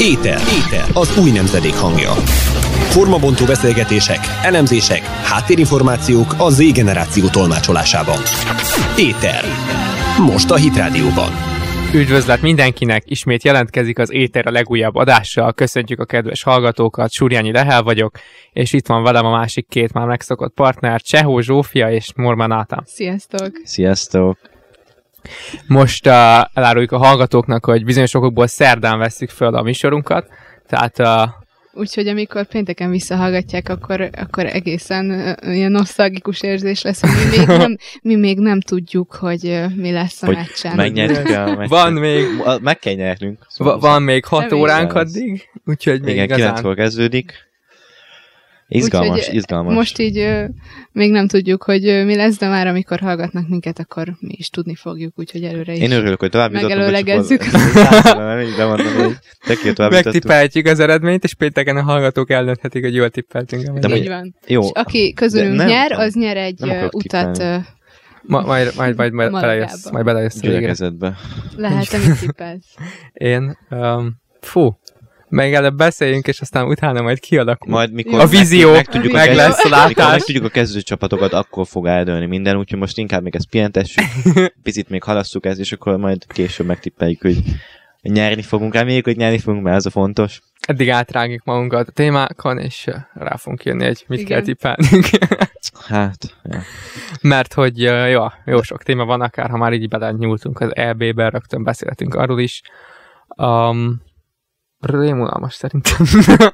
Éter. Éter. Az új nemzedék hangja. Formabontó beszélgetések, elemzések, háttérinformációk a Z generáció tolmácsolásában. Éter. Most a Hit Rádióban. Üdvözlet mindenkinek! Ismét jelentkezik az Éter a legújabb adással. Köszöntjük a kedves hallgatókat, Súrjányi Lehel vagyok, és itt van velem a másik két már megszokott partner, Csehó Zsófia és Morman Átám. Sziasztok! Sziasztok! Most uh, eláruljuk a hallgatóknak, hogy bizonyos okokból szerdán veszük föl a műsorunkat, tehát uh, Úgyhogy amikor pénteken visszahallgatják, akkor, akkor egészen uh, ilyen nosztalgikus érzés lesz, hogy mi még nem, mi még nem tudjuk, hogy uh, mi lesz a Hogy meccsen. megnyertük el a meccset. van még, Meg kell nyernünk. va- van még hat óránk addig, úgyhogy még Igen, igazán... 9 kezdődik. Izgalmas, Úgyhogy izgalmas. Most így uh, még nem tudjuk, hogy uh, mi lesz, de már amikor hallgatnak minket, akkor mi is tudni fogjuk, úgyhogy előre is. Én örülök, hogy tovább. Megelőlegezzük. Megtippelhetjük az eredményt, és pénteken a hallgatók eldönthetik, hogy jól tippeltünk. De Így van. Jó, És aki közülünk nem nyer, az nyer egy utat, tippelni. Ma, majd, majd, majd, majd belejössz, majd belejössz a lehet, amit tippelsz. Én, um, fú, meg előbb beszéljünk, és aztán utána majd kialakul. Majd mikor A vízió meg, tudjuk meg a lesz a Mikor látás. meg tudjuk a kezdő csapatokat, akkor fog eldőlni minden, úgyhogy most inkább még ezt pihentessük, picit még halasszuk ezt, és akkor majd később megtippeljük, hogy nyerni fogunk. Reméljük, hogy nyerni fogunk, mert ez a fontos. Eddig átrágjuk magunkat a témákon, és rá fogunk jönni, hogy mit Igen. kell tippelnünk. Hát, ja. Mert hogy jó, jó sok téma van, akár ha már így bele nyúltunk az EB-be, rögtön beszéltünk arról is. Um, rémulalmas szerintem.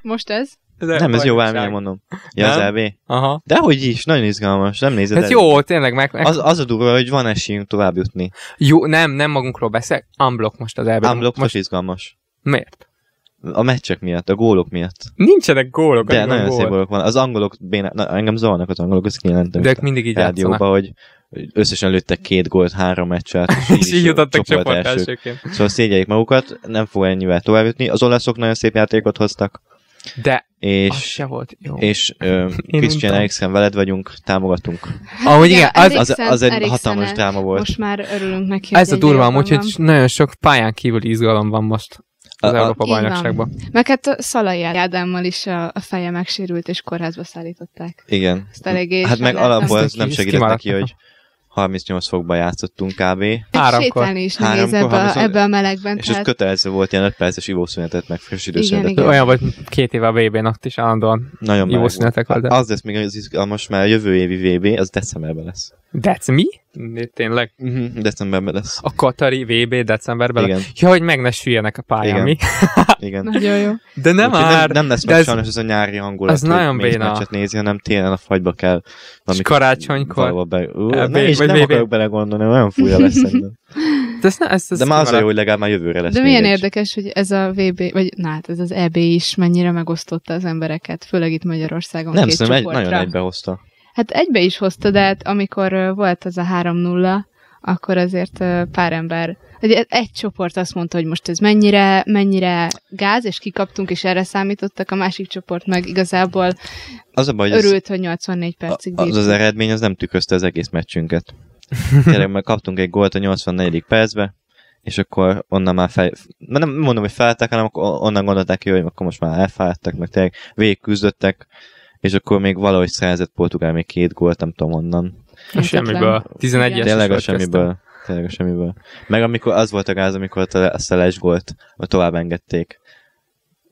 Most ez? nem, ez jó vámilyen mondom. Ja, az Nem? EB. Aha. Dehogy is, nagyon izgalmas, nem nézed Ez el. jó, tényleg meg, meg Az, az a durva, hogy van esélyünk tovább jutni. jó, nem, nem magunkról beszél, unblock most az EB-ben. Unblock most most izgalmas. miért? A meccsek miatt, a gólok miatt. Nincsenek gólok, De nagyon szép gól. gólok van. Az angolok, béna, na, engem zavarnak az angolok, ezt kijelentem. De ők mindig így rádióba, játszanak. hogy hogy összesen lőttek két gólt három meccset, és És így jutottak csoport csoport elsők. elsőként. Szóval szégyeljék magukat, nem fog ennyivel tovább jutni. Az olaszok nagyon szép játékot hoztak, De az és, se volt jó. és ö, Christian. Eriksen veled vagyunk, támogatunk. Ahogy igen, az, Az, az egy hatalmas dráma volt. Most már örülünk neki, ez a durva, egyre amúgy, jobban hogy nagyon sok pályán kívüli izgalom van most az A- Európa Így bajnokságban. Meg hát Szalai Ádámmal is a, a feje megsérült, és kórházba szállították. Igen. Ezt eléggé Hát meg alapból ez nem segített neki, hogy 38 fokban játszottunk kb. Háromkor. Sétálni is nehéz Háromkor, ebbe, a, háromszor- ebbe a melegben. És ez tehát kötelező volt ilyen 5 perces ivószünetet, meg friss időszünetet. igen. Olyan volt két éve a VB-n ott is állandóan. Nagyon Jó szünetek volt. voltak. Az lesz még az izgalmas, mert a jövő évi VB az decemberben lesz. That's mi? Tényleg? Uh-huh, decemberben lesz. A Katari VB decemberben? Igen, Ja, hogy meg ne süljenek a pályán, Igen. mi? igen. Nagyon jó. De nem Úgyhogy már. nem, nem lesz meg ez- sajnos ez a nyári hangulat, ez nagyon béna. meccset nézi, hanem télen a fagyba kell És karácsonykor. be... Ú, EB, nem, is, vagy nem VB. akarok belegondolni, olyan fújja lesz szerintem. De, ez, ne, ez, ez De már az a jó, hogy legalább már jövőre lesz De milyen egy. érdekes, hogy ez a VB, vagy na hát ez az EB is mennyire megosztotta az embereket, főleg itt Magyarországon Nem, két szerintem egy, nagyon egybehozta. Hát egybe is hozta, de hát amikor volt az a 3-0, akkor azért pár ember, egy, egy csoport azt mondta, hogy most ez mennyire, mennyire gáz, és kikaptunk, és erre számítottak, a másik csoport meg igazából Az a baj, örült, hogy 84 percig az az bírtunk. eredmény az nem tükrözte az egész meccsünket. Tényleg meg kaptunk egy gólt a 84. percbe, és akkor onnan már fel, nem mondom, hogy feltek, hanem akkor onnan gondolták ki, hogy akkor most már elfáradtak, meg tényleg végig küzdöttek, és akkor még valahogy szerzett Portugál még két gólt, nem tudom onnan. A semmiből. 11-es. Igen. Tényleg a semmiből. Tényleg a semmiből. Meg amikor az volt a gáz, amikor a, azt a les gólt, hogy tovább engedték.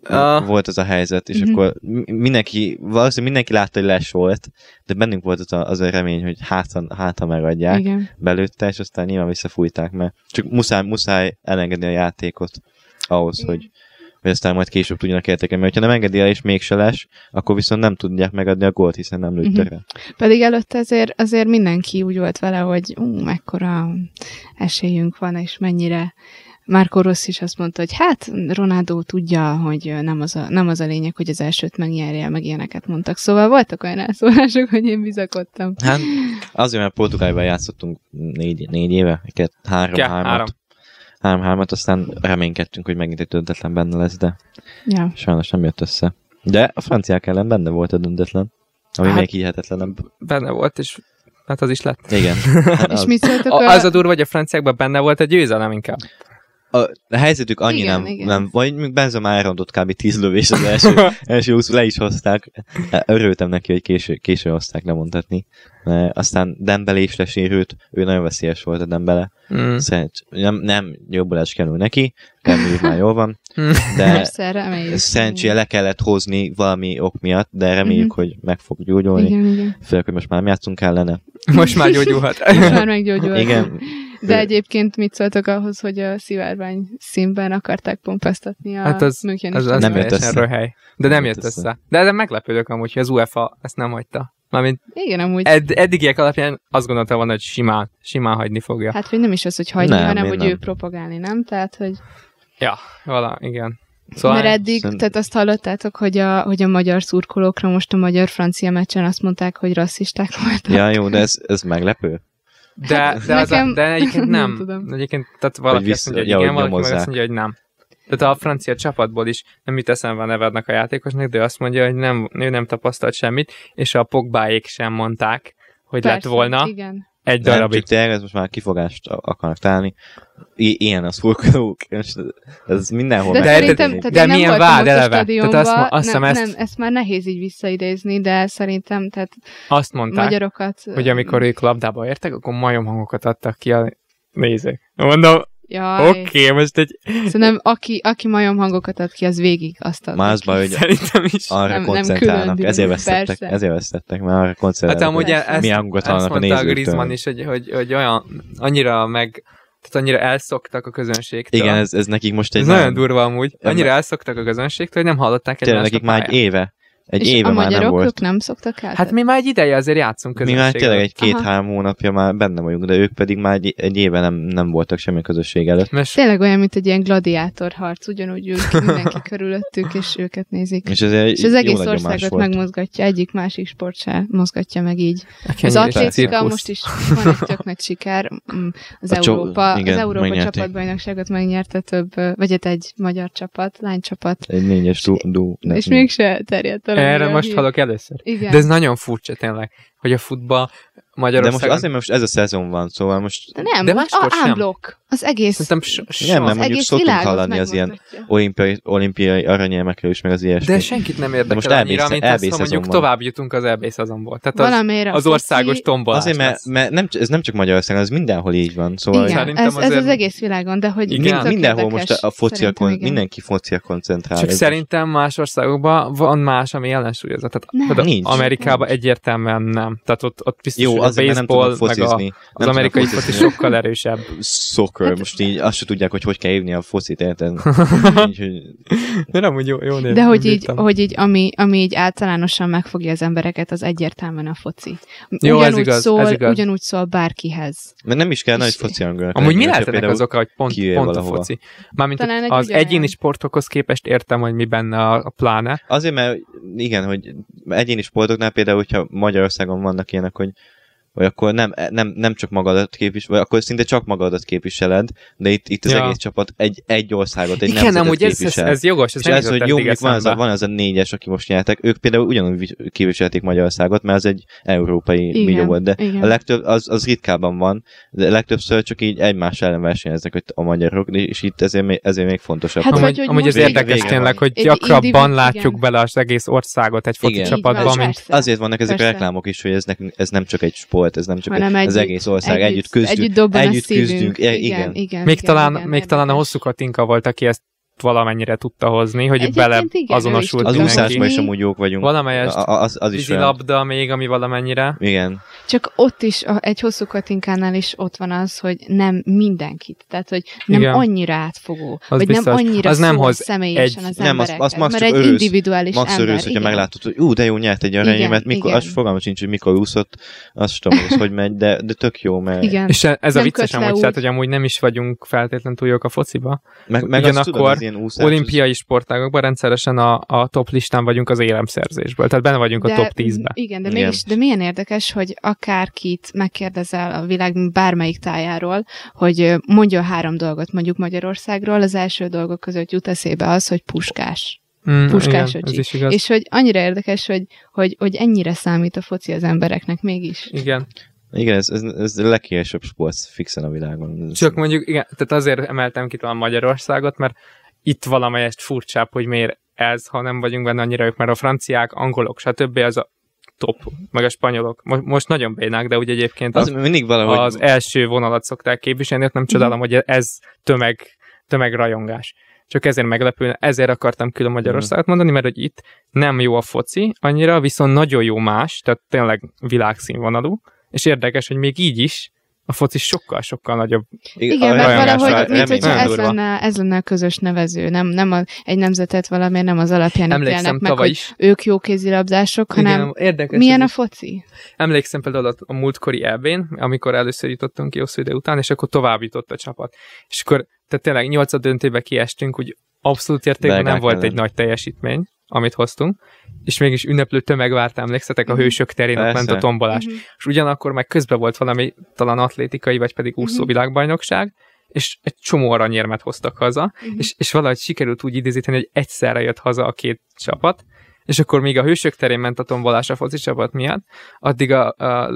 Ah. Volt az a helyzet, és Mhm. akkor mi- mindenki, valószínűleg mindenki látta, hogy les volt, de bennünk volt az a, az a remény, hogy hátra, hátra megadják Igen. belőtte, és aztán nyilván visszafújták, mert csak muszáj, muszáj elengedni a játékot ahhoz, Igen. hogy, hogy aztán majd később tudjanak értékelni. Mert ha nem engedi el, és mégse les, akkor viszont nem tudják megadni a gólt, hiszen nem lőtte Mhm. rá. Pedig előtte azért, azért mindenki úgy volt vele, hogy ú, mekkora esélyünk van, és mennyire Márko Rossz is azt mondta, hogy hát Ronaldo tudja, hogy nem az a, nem az a lényeg, hogy az elsőt megnyerje, meg ilyeneket mondtak. Szóval voltak olyan elszólások, hogy én bizakodtam. Hát azért, mert Portugálban játszottunk négy, négy éve, két, három, Ke- hármat. három. Három, hármat, aztán reménykedtünk, hogy megint egy döntetlen benne lesz, de Ja. sajnos nem jött össze. De a franciák ellen benne volt a döntetlen, ami Hát- még hihetetlenebb. Benne volt, és hát az is lett. Igen. Hát És az. mit szóltak A, a... az a durva, hogy a franciákban benne volt a győzelem inkább. A, a helyzetük annyi Igen, nem, igen. nem, vagy még Benzema elrontott kb. 10 lövés az első, első 20 le is hozták. Örültem neki, hogy késő, késő hozták lemondhatni. Mert aztán Dembele is lesérült, ő nagyon veszélyes volt a Dembele. Mm. Szerencs, nem, nem jobbulás kell neki, reméljük már jól van, Mm. de szerencsére le kellett hozni valami ok miatt, de reméljük, Mhm. hogy meg fog gyógyulni. Igen, igen. Főleg, hogy most már nem játszunk ellene. Most már gyógyulhat. Most már meggyógyult. Igen, De egyébként mit szóltok ahhoz, hogy a szivárvány színben akarták pompáztatni a Hát az- München Az, az Nem nem jött össze. röhely. De nem jött jött össze. össze. De ezen meglepődök amúgy, hogy az UEFA ezt nem hagyta. Mármint Igen, amúgy. ed- eddigiek alapján azt gondoltam volna, hogy simán, simán hagyni fogja. Hát, hogy nem is az, hogy hagyni, Nem, hanem, hogy nem. ő propagálni, nem? Tehát, hogy... Ja, vala, igen. Szóval Szóval Mert eddig, szerint- tehát azt hallottátok, hogy a, hogy a magyar szurkolókra most a magyar-francia meccsen azt mondták, hogy rasszisták voltak. ja jó, de ez, ez meglepő. De, Hát de, az a, nekem- de egyébként nem nem. tudom. egyébként, tehát valaki Hogy azt vissza- mondja, hogy igen, valaki meg azt mondja, hogy nem. Tehát a francia csapatból is nem jut eszembe a nevednek a játékosnak, de azt mondja, hogy nem, ő nem tapasztalt semmit, és a Pogbáék sem mondták, hogy lett volna Igen. Egy nem darabig. csak tényleg, ez most már kifogást akarnak találni. I- ilyen a szurkolók. Most Ez mindenhol De, De- de szerintem, megtörténik. tehát de milyen vád eleve? Tehát azt azt hiszem nem, ezt- nem, ezt már nehéz így visszaidézni, de szerintem, tehát Azt mondták, magyarokat... hogy amikor ők labdába értek, akkor majom hangokat adtak ki a nézők. Mondom, Jaj, oké, okay, most egy... Szerintem aki, aki majom hangokat ad ki, az végig azt ad. Már az baj, hogy Szerintem is. arra Nem- nem koncentrálnak. külön ezért vesztettek, persze. ezért vesztettek, mert arra Hát koncentrálnak. amúgy Persze. ezt, Milyen hangot ezt a mondta a nézőktől. Griezmann is, hogy, hogy, hogy olyan, annyira meg, tehát annyira elszoktak a közönségtől. Igen, ez, ez nekik most egy ez nagyon durva amúgy. Nem- Annyira elszoktak a közönségtől, hogy nem hallották Tényleg egymást nekik a már egy éve. Egy és éve a már nem magyarok, volt. ők nem szoktak el? Hát mi már egy ideje azért játszunk Mi már tényleg egy Aha. két-három hónapja már benne vagyunk, de ők pedig már egy, egy éve nem, nem voltak semmi közösség előtt. Most Tényleg olyan, mint egy ilyen gladiátor harc, ugyanúgy ők mindenki körülöttük, és őket nézik. És ez, egy És az egész országot volt. megmozgatja, egyik másik sport se mozgatja meg így. a Az atlétika most is van egy tök nagy siker. Mm, Az A cso- Európa, igen, az Európa megnyerték. csapatbajnokságot megnyerte több, vagy hát egy magyar csapat, lánycsapat, Egy négyes dú nem, és mégse terjedt el. Erre most hallok először. Igen. De ez nagyon furcsa tényleg, hogy a futball De Magyarországon... most azért, mert most ez a szezon van, szóval most De nem, De máskor a sem. Az egész, Szerintem so, so, Nem, az mondjuk egész szoktunk hallani az ilyen olimpiai, olimpiai aranyérmekről is, meg az ilyesmi. De senkit nem érdekel most annyira, EB mint azt, ha mondjuk van. tovább jutunk az EB szezonból. Tehát az, az országos tombolás Azért, mert, mert nem, ez nem csak Magyarországon, ez mindenhol így van. Szóval Igen, Szerintem ez, ez az egész világon, de hogy Igen. mindenhol érdekes. most a focia, mindenki focia koncentrál. Csak szerintem más országokban van más, ami ellensúlyozza. Tehát. Amerikában egyértelműen nem. Tehát ott, ott biztos, Jó, hogy a nem baseball, tudnak meg a, az Nem amerikai foci sokkal erősebb. Soccer, Hát- most így azt se tudják, hogy hogy kell hívni a focit, érted? Hogy De nem úgy jó, jó név. De hogy így, hogy így ami, ami így általánosan megfogja az embereket, az egyértelműen a foci. Jó, ez ugyanúgy, igaz, szól, ez igaz. ugyanúgy szól bárkihez. mert nem is kell És- nagy foci angolnak. Amúgy mi lehet ennek az oka, hogy pont, pont a foci? Mármint az egyéni sportokhoz képest értem, hogy mi benne a, a pláne. Azért, mert igen, hogy egyéni sportoknál például, hogyha Magyarországon vannak ilyenek, hogy vagy akkor nem, nem, nem csak magadat képvisel, vagy akkor szinte csak magadat képviseled, de itt, itt az Ja. egész csapat egy, egy országot, egy Igen, nemzetet amúgy ez, ez, képvisel. ez jogos, ez és ez, hogy jó, van az, a, van az a négyes, aki most nyertek, ők például ugyanúgy vi- képviselték Magyarországot, mert az egy európai Igen, millió volt, de igen. a legtöbb, az, az ritkában van, de legtöbbször csak így egymás ellen versenyeznek hogy a magyarok, és itt ezért, még- ezért még fontosabb. Hát amúgy, hogy amúgy ez érdekes tényleg, hogy gyakrabban látjuk igen. bele az egész országot egy foci csapatban, mint. Azért vannak ezek a reklámok is, hogy ez, nekünk, ez nem csak egy sport, ez nem csak Hanem egy, az együtt- egész ország, együtt, küzdünk. Együtt dobban együtt a szívünk. küzdünk, igen, igen, igen. Még, igen, talán, igen, még talán a hosszú Katinka volt, aki ezt valamennyire tudta hozni, hogy Egyébként bele igen, azonosult Az úszásban is amúgy jók vagyunk. Valamelyest A- az, az is vízilabda még, ami valamennyire. Igen. Csak ott is, a- egy hosszú katinkánál is ott van az, hogy nem mindenkit. Tehát, hogy nem Igen. annyira átfogó. Az vagy biztos. nem annyira Az nem hoz személyesen egy- az Nem, az- az max mert egy örülsz. individuális Max ember. örülsz, hogyha igen. meglátod, hogy ú, de jó, nyert egy aranyémet, mikor, igen. az fogalmam sincs, hogy mikor úszott, azt tudom, hogy hogy megy, de, de tök jó, mert Igen. És ez a vicces amúgy, tehát, hogy amúgy nem is vagyunk feltétlen túl jók a fociba. meg, meg azt Ugyanakkor ilyen úszás, Olimpiai sportágokban rendszeresen a, a top listán vagyunk az élemszerzésből, tehát benne vagyunk a top 10-ben. Igen, de Igen. mégis, de milyen érdekes, hogy akárkit megkérdezel a világ bármelyik tájáról, hogy mondja három dolgot mondjuk Magyarországról, az első dolgok között jut eszébe az, hogy puskás. Mm, Puskás igen, ez is igaz. És hogy annyira érdekes, hogy, hogy, hogy ennyire számít a foci az embereknek mégis. Igen. Igen, ez, ez, ez a leghíresebb sport fixen a világon. Csak mondjuk, igen, tehát azért emeltem ki talán Magyarországot, mert itt valamelyest furcsább, hogy miért ez, ha nem vagyunk benne annyira ők, mert a franciák, angolok, stb. az a top, meg a spanyolok. Most, most nagyon bénák, de úgy egyébként az, az, mindig valahogy... az első vonalat szokták képviselni, ott nem csodálom, hogy ez tömeg, tömegrajongás. Csak ezért meglepő, ezért akartam külön Magyarországot mondani, mert hogy itt nem jó a foci annyira, viszont nagyon jó más, tehát tényleg világszínvonalú, és érdekes, hogy még így is a foci sokkal-sokkal nagyobb. Igen, mert valahogy, mint hogyha ez durva. lenne, ez lenne a közös nevező, nem, nem a, egy nemzetet valamiért nem az alapján Emlékszem ítélnek meg, hogy is. ők jó kézilabdások, hanem Igen, érdekes. milyen a foci? Emlékszem például a- a múltkori elbén, amikor először jutottunk ki hosszú idő után, és akkor tovább jutott a csapat. És akkor, tehát tényleg nyolcad döntőbe kiestünk, úgy abszolút értékben nem volt ellen. egy nagy teljesítmény, amit hoztunk, és mégis ünneplő tömeg várt, emlékszetek, a Mhm. hősök terén ott Persze. ment a tombolás. Mhm. És ugyanakkor meg közben volt valami talán atlétikai, vagy pedig úszó Mhm. világbajnokság, és egy csomó aranyérmet hoztak haza, Mhm. és, és valahogy sikerült úgy idézíteni, hogy egyszerre jött haza a két csapat, és akkor még a hősök terén ment a tombolás a foci csapat miatt, addig a, a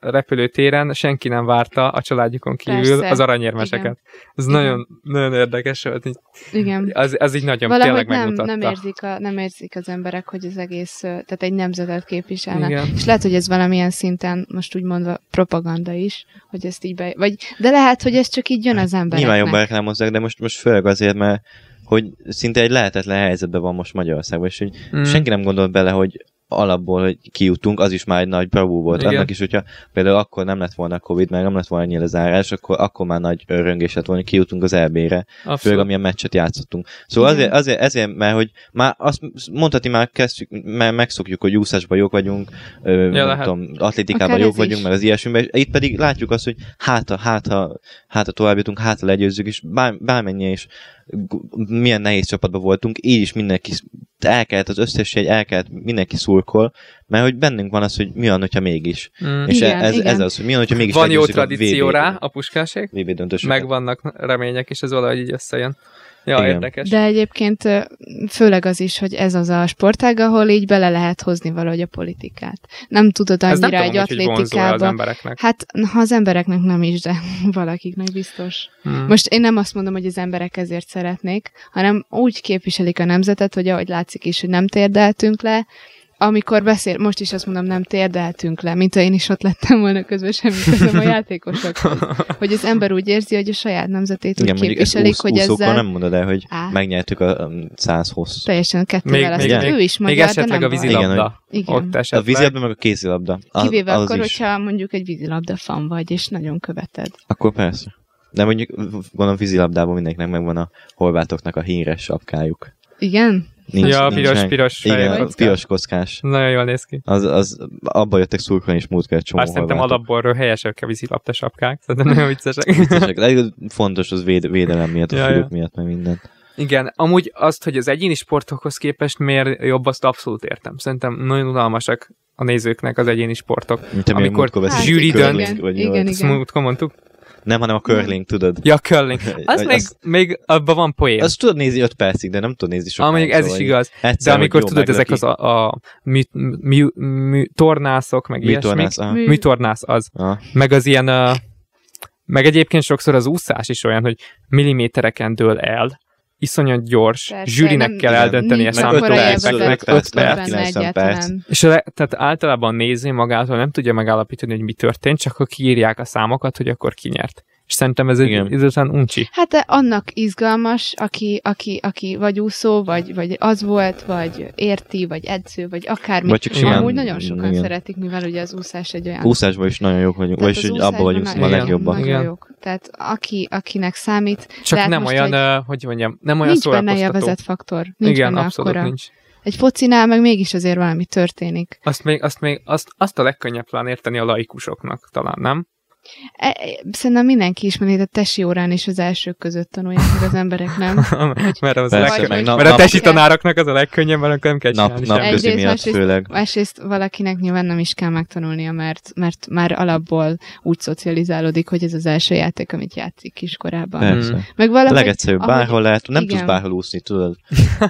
repülőtéren senki nem várta a családjukon kívül Persze. az aranyérmeseket. Ez Igen. nagyon, nagyon érdekes volt. így- Igen. Az, az így nagyon Valahogy tényleg nem, megmutatta. nem, érzik a, nem érzik az emberek, hogy az egész, tehát egy nemzetet képviselnek. Igen. És lehet, hogy ez valamilyen szinten, most úgy mondva, propaganda is, hogy ezt így be... Vagy, de lehet, hogy ez csak így jön az embereknek. Nyilván jobban reklámozzák, de most, most főleg azért, mert hogy szinte egy lehetetlen helyzetben van most Magyarországban, és hogy Mm. senki nem gondolt bele, hogy alapból, hogy kijutunk, az is már egy nagy bravú volt. Igen. Annak is, hogyha például akkor nem lett volna Covid, meg nem lett volna ennyi lezárás, akkor, akkor már nagy öröngés lett volna, hogy kijutunk az EB-re, főleg amilyen meccset játszottunk. Szóval Igen. azért, azért, ezért, mert hogy már azt mondhatni már kezdjük, mert megszokjuk, hogy úszásban jók vagyunk, ö, Ja, lehet. tudom, atlétikában jók vagyunk, meg az ilyesmiben, és itt pedig látjuk azt, hogy hát, ha- hát, ha, hát, ha tovább jutunk, hát, ha legyőzzük, és bár, bármennyi is milyen nehéz csapatban voltunk, így is mindenki el kellett, az összes egy el kellett, mindenki szurkol, mert hogy bennünk van az, hogy mi van, hogyha mégis. Mm. És Igen, ez, igen. ez az, hogy mi van, hogyha mégis Van jó a tradíció VB rá, a puskásék, VB döntősöket. meg vannak remények, és ez valahogy így összejön. Ja, Igen. érdekes. De egyébként főleg az is, hogy ez az a sportág, ahol így bele lehet hozni valahogy a politikát. Nem tudod ez nem annyira tudom, egy az atlétikában. embereknek. Hát, ha az embereknek nem is, de valakiknek biztos. Hmm. Most én nem azt mondom, hogy az emberek ezért szeretnék, hanem úgy képviselik a nemzetet, hogy ahogy látszik is, hogy nem térdeltünk le, amikor beszél, most is azt mondom, nem térdeltünk le, mint ha én is ott lettem volna közben, semmi közöm a játékosokhoz. Hogy az ember úgy érzi, hogy a saját nemzetét úgy Igen, mondjuk ezt képviselik, úsz, hogy ezzel nem mondod el, hogy Á. megnyertük a um, 100 hossz. teljesen kettővel Még- azt. még- Ő is Még magyar, de esetleg nem a vízilabda. Igen. Ott A esetleg. vízilabda meg a kézilabda. Az, Kivéve az akkor, is. hogyha mondjuk egy vízilabda fan vagy, és nagyon követed. Akkor persze. De mondjuk gondolom vízilabdában mindenkinek megvan a horvátoknak a híres sapkájuk. Igen? Nincs, ja, nincs piros, meg. piros Igen, fehér a kocka. piros kockás. Nagyon jól néz ki. Az, az abba jöttek szurkolni és múltkor egy csomó Bár szerintem alapból helyesek a vízilabda sapkák. Szerintem nagyon viccesek. Viccesek. De fontos az véd, védelem miatt, a Ja, fülük ja. miatt, meg minden. Igen, amúgy azt, hogy az egyéni sportokhoz képest miért jobb, azt abszolút értem. Szerintem nagyon unalmasak a nézőknek az egyéni sportok. Amilyen Amikor zsűri dönt. Igen, volt. igen. Ezt mondtuk? Nem, hanem a curling, tudod. Ja, curling. Az még, azt- még abban van poén. Azt tudod nézni 5 percig, de nem tudod nézni Ah, sokáig. mondjuk ez is szóval igaz. Egyszer, De amikor tudod, ezek az a, a mű, mű, mű, tornászok, meg ilyesmi. Műtornász. Mű- Műtornász az. Aha. Meg az ilyen, uh, meg egyébként sokszor az úszás is olyan, hogy millimétereken dől el, iszonyat gyors, Persze, zsűrinek nem- kell eldönteni a számot. akkora perc, élvezet öt perc, benne perc, 90 egyáltalán. És tehát általában nézni magától nem tudja megállapítani, hogy mi történt, csak akkor kiírják a számokat, hogy akkor ki nyert. És szerintem ez Igen. egy időtlen uncsi. Hát de annak izgalmas, aki, aki, aki vagy úszó, vagy, vagy az volt, vagy érti, vagy edző, vagy akármi. Vagy csak simán- Amúgy nagyon sokan igen. szeretik, mivel ugye az úszás egy olyan... Úszásban is nagyon jók vagyunk, Tehát vagyis az hogy abban vagyunk a legjobbak. Nagyon Igen. jók. Tehát aki, akinek számít, Csak hát nem most olyan, egy- hogy... hogy mondjam, nem olyan nincs benne élvezetfaktor. Nincs Igen, benne abszolút akkora. nincs. Egy focinál meg mégis azért valami történik. Azt még, azt még, azt, azt a legkönnyebb talán érteni a laikusoknak, talán, nem? E, e, szerintem mindenki ismeri, a tesi órán is az elsők között tanulják meg az emberek, nem? mert, az Persze, legkönnyebb, meg nap- mert a nap- tesi tanároknak az a legkönnyebb, mert akkor nem kell Nap, napközi Egyrészt, miatt másrészt- főleg. Másrészt valakinek nyilván nem is kell megtanulnia, mert, mert már alapból úgy szocializálódik, hogy ez az első játék, amit játszik kiskorában. Persze. Meg A valahogy, legegyszerűbb, ahogy- bárhol lehet, nem tudsz igen. bárhol úszni, tudod.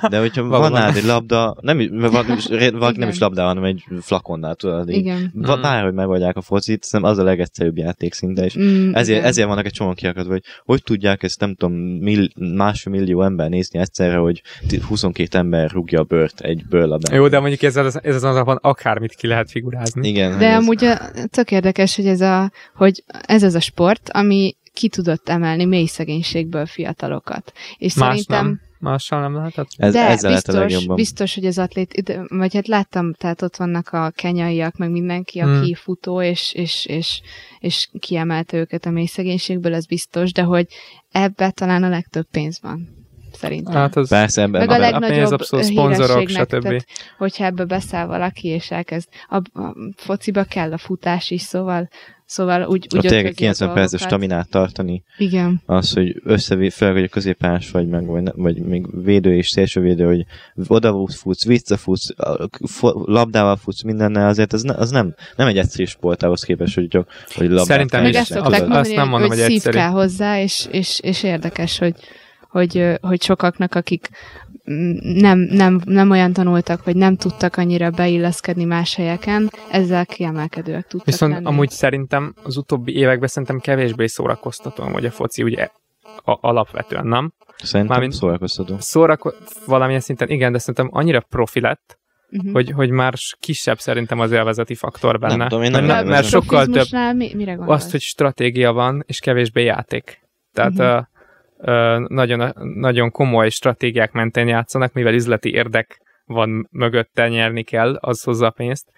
De hogyha van nálad egy labda, nem, is- mert van, valaki nem is labda, hanem egy flakonnál, tudod. Így. Igen. Mm. Bárhogy megoldják a focit, szerintem az a legegyszerűbb játék szinte, és Mm, ezért, igen. ezért vannak egy csomó kiakadva, hogy hogy tudják ezt, nem tudom, mill, másfél millió ember nézni egyszerre, hogy ti- 22 ember rúgja a bört egy bőrlabdán. Jó, de mondjuk ezzel az, ez az alapon akármit ki lehet figurázni. Igen, De ez- amúgy a, tök érdekes, hogy ez, a, hogy ez az a sport, ami ki tudott emelni mély szegénységből fiatalokat. És Más szerintem... nem. Mással nem lehetett. ez, de ezzel lehet a biztos, legjobban. biztos, hogy az atlét, vagy hát láttam, tehát ott vannak a kenyaiak, meg mindenki, aki Hmm. futó, és, és, és, és kiemelte őket a mély szegénységből, ez biztos, de hogy ebbe talán a legtöbb pénz van, szerintem. Hát az... Persze, ebben Meg a legnagyobb pénz abszolút szponzorok, stb. tehát, hogyha ebbe beszáll valaki, és elkezd, a, a fociba kell a futás is, szóval, szóval úgy, úgy ott tényleg ötvözi a 90 perces staminát tartani, Igen. az, hogy összevé, főleg, hogy a középpás vagy, meg, vagy, vagy még védő és szélsővédő, hogy oda futsz, visszafutsz, a- fo- labdával futsz mindennel, azért az, ne, az nem, nem egy egyszerű sport ahhoz képest, hogy, hogy labdát Szerintem Meg is. ezt szokták Azt- tudod. mondani, azt nem mondom, hogy, hogy szív egyszerű. kell hozzá, és, és, és érdekes, hogy, hogy, hogy sokaknak, akik nem, nem, nem olyan tanultak, hogy nem tudtak annyira beilleszkedni más helyeken, ezzel kiemelkedőek tudtak Viszont lenni. amúgy szerintem az utóbbi években szerintem kevésbé szórakoztató, hogy a foci ugye a, alapvetően, nem? Szerintem Mármint- szórakoztató. Szórakozó valamilyen szinten igen, de szerintem annyira profi lett, uh-huh. hogy, hogy már kisebb szerintem az élvezeti faktor benne. Nem tudom, én mert, nem mert, mert sokkal több Mi, mire gondolsz? azt, hogy stratégia van, és kevésbé játék. Tehát Mhm. uh, uh, nagyon, nagyon komoly stratégiák mentén játszanak, mivel üzleti érdek van mögötte, nyerni kell, az hozza a pénzt.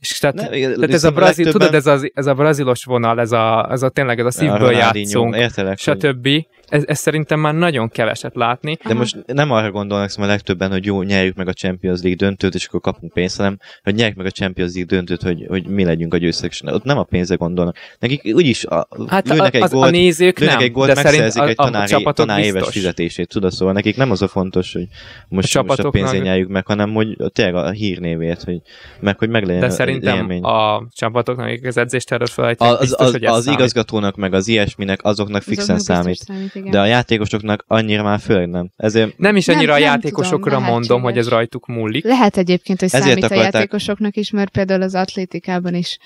És tehát, Ne, tehát ez a brazil, legtöbben- tudod, ez, az, ez a brazilos vonal, ez a, ez a tényleg ez a szívből Ronaldinho, játszunk, Értelek, hogy- stb. Ez, ez szerintem már nagyon keveset látni. De most nem arra gondolnak szóval a legtöbben, hogy jó, nyerjük meg a Champions League döntőt, és akkor kapunk pénzt, hanem hogy nyerjük meg a Champions League döntőt, hogy, hogy mi legyünk a győztesek. Ott nem a pénzre gondolnak. Nekik úgyis a, Hát lőnek a, egy az, a gólt, nézők lőnek nem, egy gólt, de megszerzik a, egy a, a tanár, éves fizetését, tudod, szóval nekik nem az a fontos, hogy most, most a pénzén nyerjük meg, hanem hogy tényleg a hírnévét, hogy meg hogy meglegyen De a szerintem élmény. a csapatoknak, akik az edzést erről felejtják, az, biztos, az, hogy ez az számít. igazgatónak, meg az ilyesminek, azoknak fixen számít. számít igen. De a játékosoknak annyira már főleg nem. Ezért Nem is Nem- annyira a nem játékosokra tudom, mondom, lehetséges. hogy ez rajtuk múlik. Lehet egyébként, hogy Ezért számít a akarták- játékosoknak is, mert például az atlétikában is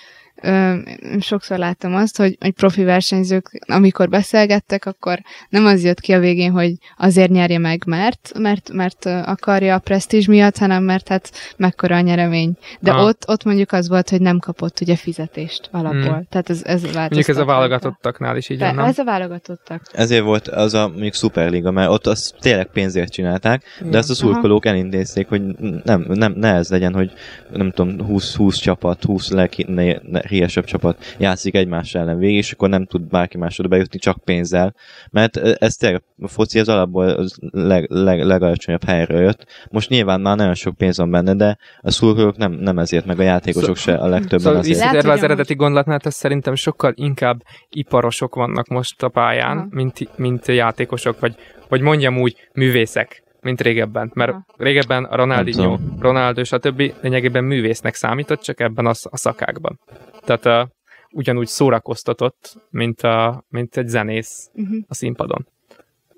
sokszor láttam azt, hogy, hogy profi versenyzők, amikor beszélgettek, akkor nem az jött ki a végén, hogy azért nyerje meg, mert, mert, mert akarja a presztízs miatt, hanem mert hát mekkora a nyeremény. De Ah. ott, ott mondjuk az volt, hogy nem kapott ugye fizetést alapból. Hmm. Tehát ez, ez változtat. Mondjuk ez a válogatottaknál is így van, nem? ez a válogatottak. ezért volt az a mondjuk Superliga, mert ott azt tényleg pénzért csinálták, de ezt a Aha. szurkolók elintézték, hogy nem, nem, ne ez legyen, hogy nem tudom, 20, 20 csapat, 20 leghíresebb csapat játszik egymás ellen végig, és akkor nem tud bárki más oda bejutni csak pénzzel, mert ez tényleg a foci az alapból az leg, leg, legalacsonyabb helyről jött. Most nyilván már nagyon sok pénz van benne, de a szurkolók nem, nem ezért, meg a játékosok se a legtöbben Szóval azért. Visszatérve az eredeti gondolatnál, ez szerintem sokkal inkább iparosok vannak most a pályán, Aha. mint, mint játékosok, vagy, vagy mondjam úgy, művészek, mint régebben. Mert Aha. régebben a Ronaldinho, Ronaldo, stb. lényegében művésznek számított, csak ebben a, a szakákban. Tehát uh, ugyanúgy szórakoztatott, mint, a, mint egy zenész Uh-huh, a színpadon.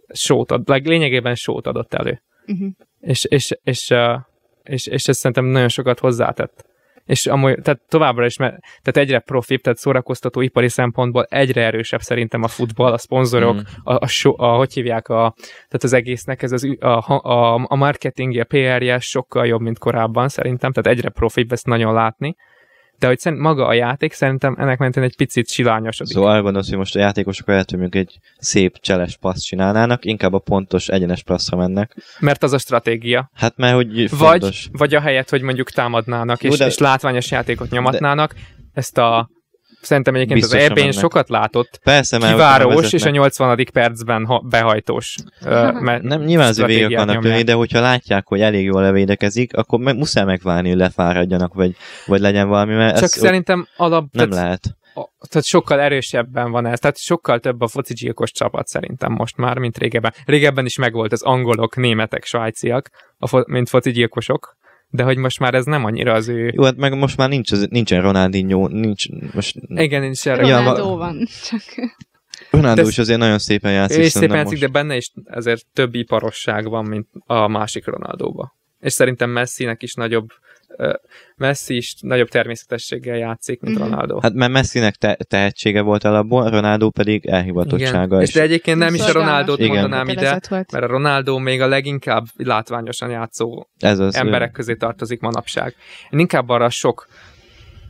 Sót ad, lényegében sót adott elő. uh-huh. És, és, és, uh, és, és ez szerintem nagyon sokat hozzátett. És amúgy, tehát továbbra is, mert, tehát egyre profibb, tehát szórakoztató ipari szempontból egyre erősebb szerintem a futball, a szponzorok, Mm. a, a, show, a, hogy hívják a, tehát az egésznek, ez az, a, a, a marketingje, a PR-je sokkal jobb, mint korábban szerintem, tehát egyre profibb ezt nagyon látni. De hogy szerint maga a játék szerintem ennek mentén egy picit silányosodik. Szóval arra gondolsz, hogy most a játékosok lehet, hogy egy szép cseles paszt csinálnának, inkább a pontos, egyenes passzra mennek. Mert az a stratégia. Hát mert hogy Vagy, fontos. vagy a helyet, hogy mondjuk támadnának, Jó, és, de- és látványos játékot nyomatnának, ezt a Szerintem egyébként Biztosan az EB-n mennek. sokat látott, Persze, mert kivárós, és a 80. percben ha, behajtós. mert Nem, nyilván azért végig akarnak lőni, de hogyha látják, hogy elég jól levédekezik, akkor meg muszáj megvárni, hogy lefáradjanak, vagy, vagy legyen valami, mert Csak ez szerintem alap... nem tehát lehet. a, tehát sokkal erősebben van ez, tehát sokkal több a focigyilkos csapat szerintem most már, mint régebben. Régebben is megvolt az angolok, németek, svájciak, a fo- mint focigyilkosok, de hogy most már ez nem annyira az ő... Jó, hát meg most már nincs, az- nincsen Ronaldinho, nincs, most Igen, nincs erre. Ja, Ronaldo van, csak Ronaldo is azért nagyon szépen játszik. Ő is szépen játszik, most. de benne is ezért több iparosság van, mint a másik Ronaldóba. És szerintem Messinek is nagyobb Messi is nagyobb természetességgel játszik, mint Mhm. Ronaldo. Hát mert Messinek te- tehetsége volt alapból, Ronaldo pedig elhivatottsága. És de egyébként nem is a Ronaldót Igen. mondanám ide, volt. mert a Ronaldo még a leginkább látványosan játszó ez az, emberek közé tartozik manapság. Én inkább arra sok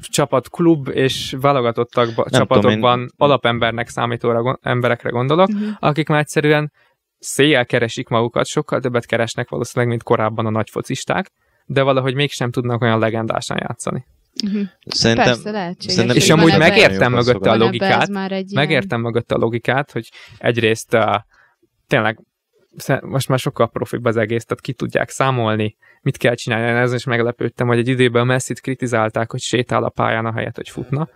csapat, klub és válogatottak csapatokban én- alapembernek számítóra gon- emberekre gondolok, Mhm. akik már egyszerűen széjjel keresik magukat, sokkal többet keresnek valószínűleg, mint korábban a nagy focisták, de valahogy mégsem tudnak olyan legendásan játszani. Mhm. Szerintem, Persze, lehetséges. szerintem És amúgy ebbe- megértem mögötte a logikát, ez már egy ilyen- Megértem mögött a logikát, hogy egyrészt uh, tényleg most már sokkal profibb az egész, tehát ki tudják számolni, mit kell csinálni. Én ezen is meglepődtem, hogy egy időben Messi-t kritizálták, hogy sétál a pályán a helyet, hogy futna.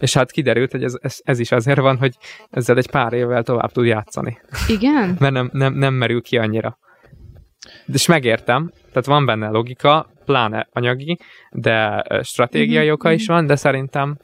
És hát kiderült, hogy ez, ez, ez is azért van, hogy ezzel egy pár évvel tovább tud játszani. Igen? Mert nem, nem, nem merül ki annyira. De és megértem, tehát van benne logika, pláne anyagi, de ö, stratégiai Mhm, oka is van, de szerintem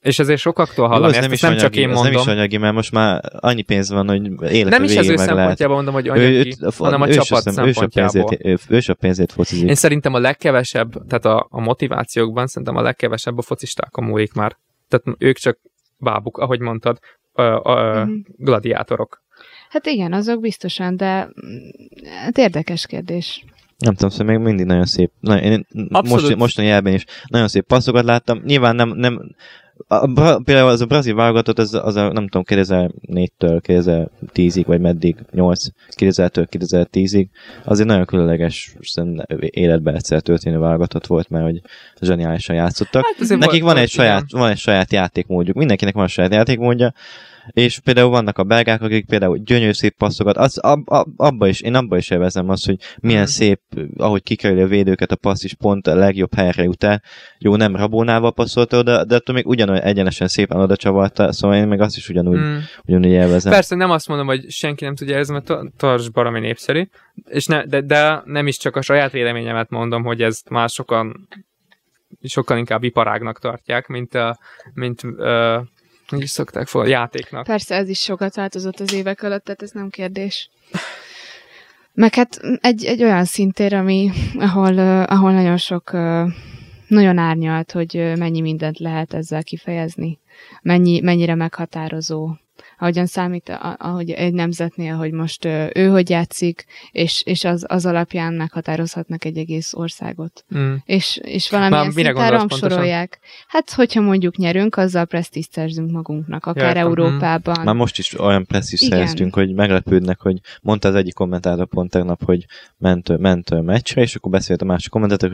és ezért sokaktól Jó, hallani, ez ezt, nem, ezt is nem csak én ez mondom. nem is anyagi, mert most már annyi pénz van, hogy élete Nem is az ő szempontjából mondom, hogy Ő, anyagi, ő, hanem a ő, csapat ő, sem szempontjából. pénzét, ő, ő sem pénzét focizik. Én szerintem a legkevesebb, tehát a, a motivációkban szerintem a legkevesebb a focistákon múlik már. Tehát ők csak bábuk, ahogy mondtad, a, a, Mhm. gladiátorok. Hát igen, azok biztosan, de mm, hát érdekes kérdés. Nem tudom, szóval még mindig nagyon szép. Na, én most, mostani jelben is nagyon szép passzokat láttam. Nyilván nem, nem a, bra, például az a brazil válogatott, az, az a, nem tudom, 2004-től 2010-ig, vagy meddig, 8, 2000-től 2010-ig, az egy nagyon különleges életbe egyszer történő válogatott volt, mert hogy zseniálisan játszottak. Hát Nekik volt- van egy, saját, van egy saját játékmódjuk, mindenkinek van a saját játékmódja, és például vannak a belgák, akik például gyönyörű szép passzokat, az, ab, ab, abba is, én abba is élvezem azt, hogy milyen Mhm. szép, ahogy kikerüli a védőket, a passz is pont a legjobb helyre jut el. Jó, nem rabónával passzolta oda, de attól még ugyanolyan egyenesen szépen oda csavarta, szóval én meg azt is ugyanúgy, Mm. ugyanúgy élvezem. Persze nem azt mondom, hogy senki nem tudja érezni, mert ta- Tars baromi népszerű, és ne, de, de nem is csak a saját véleményemet mondom, hogy ez már sokan sokkal inkább iparágnak tartják, mint, a, mint uh, hogy is szokták fel, játéknak. Persze ez is sokat változott az évek alatt, tehát ez nem kérdés. Meg hát egy, egy olyan szintér, ami, ahol, ahol nagyon sok, nagyon árnyalt, hogy mennyi mindent lehet ezzel kifejezni. Mennyi, mennyire meghatározó. Ahogyan számít, ahogy egy nemzetnél, hogy most ő hogy játszik, és, és az, az alapján meghatározhatnak egy egész országot. Mm. És, és valamilyen szinten rangsorolják. Hát, hogyha mondjuk nyerünk, azzal presztízt szerzünk magunknak, akár Értem. Európában. Már most is olyan presszis Igen. szereztünk, hogy meglepődnek, hogy mondta az egyik kommentátor pont tegnap, hogy ment, ment a meccsre, és akkor beszélt a másik kommentátor,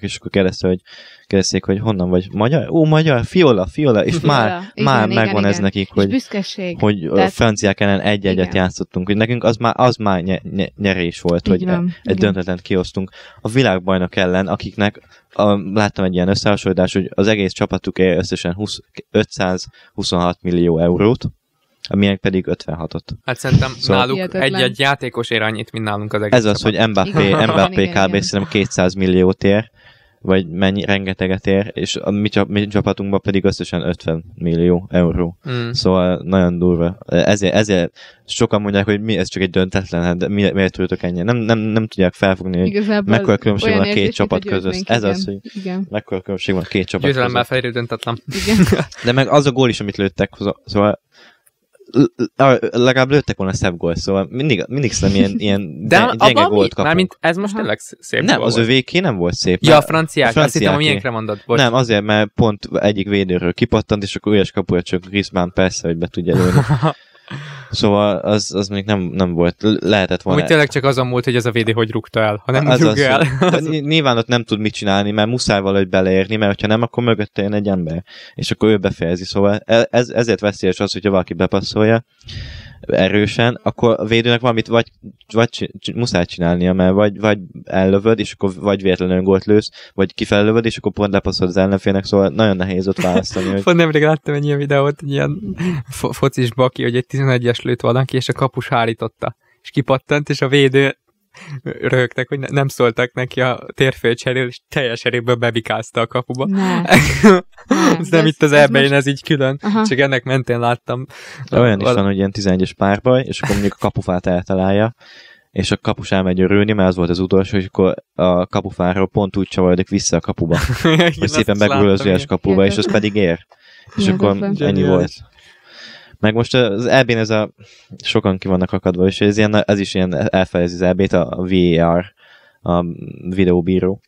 és akkor kérdezte, hogy kérdezték, hogy honnan vagy magyar? Ó, magyar, fiola, fiola, és Fiola. már, Igen, már igen, megvan ez igen. nekik, És hogy, büszkeség. Hogy a Tehát- franciák ellen egy-egyet Igen. játszottunk, hogy nekünk az már, az már nye, nye, nyerés volt, Így hogy van, egy igen. döntetlent kiosztunk a világbajnok ellen, akiknek a, láttam egy ilyen összehasonlítást, hogy az egész csapatuk ér összesen 20, 526 millió eurót, amilyenek pedig 56-ot. Hát szerintem Szóval- náluk Hihetetlen. egy-egy játékos ér annyit, mint nálunk az egész Ez az, hogy csapat. Mbappé, Igen, Mbappé igen, kb. szerintem 200 milliót ér, vagy mennyi, rengeteget ér, és a mi, csap, mi csapatunkban pedig összesen 50 millió euró. Mm. Szóval nagyon durva. Ezért, ezért sokan mondják, hogy mi, ez csak egy döntetlen, hát de mi, miért tudtok ennyi? Nem, nem, nem tudják felfogni, hogy Igazából mekkora különbség van a két csapat között. Ez az, igen. hogy Igen, mekkora különbség van a két csapat Győzelemmel között. fejlő döntetlen. igen. De meg az a gól is, amit lőttek, szóval legalább lőttek volna szebb gól, szóval mindig, mindig szerintem ilyen, ilyen De gyenge, gólt kapunk. Mármint ez most tényleg szép nem, az övéké nem volt szép. Ja, a franciák, a azt hittem, miénkre mondod. Bocs. Nem, azért, mert pont egyik védőről kipattant, és akkor üres kapuja csak Griezmann persze, hogy be tudja lőni. Szóval az, az még nem, nem volt, lehetett volna. Úgy tényleg csak azon múlt, hogy ez a védő hogy rúgta el, ha nem az rúgja el. Az, ny- nyilván ott nem tud mit csinálni, mert muszáj valahogy beleérni, mert hogyha nem, akkor mögötte jön egy ember, és akkor ő befejezi. Szóval e- ez, ezért veszélyes az, hogyha valaki bepasszolja erősen, akkor a védőnek valamit vagy, vagy muszáj csinálnia, mert vagy, vagy ellövöd, és akkor vagy véletlenül gólt lősz, vagy kifelövöd, és akkor pont lepasszolod az ellenfélnek, szóval nagyon nehéz ott választani, hogy Pont nemrég láttam egy ilyen videót, egy ilyen fo- focis baki, hogy egy 11-es lőtt valaki, és a kapus hárította. És kipattant, és a védő röhögtek, hogy ne- nem szóltak neki a térfél cserél, és teljes eréből bebikázta a kapuba. Ne. ez nem ez- itt az ebben, ez így külön. Aha. Csak ennek mentén láttam. De olyan is Val- van, hogy ilyen 11-es párbaj, és akkor mondjuk a kapufát eltalálja, és a kapus elmegy örülni, mert az volt az utolsó, és akkor a kapufáról pont úgy csavarodik vissza a kapuba, hogy szépen is begurul az üres kapuba, és az pedig ér. És akkor ennyi volt. Meg most az eb ez a sokan ki vannak akadva, és ez, ilyen, ez is ilyen elfelezi az EB-t, a VAR, a videóbíró,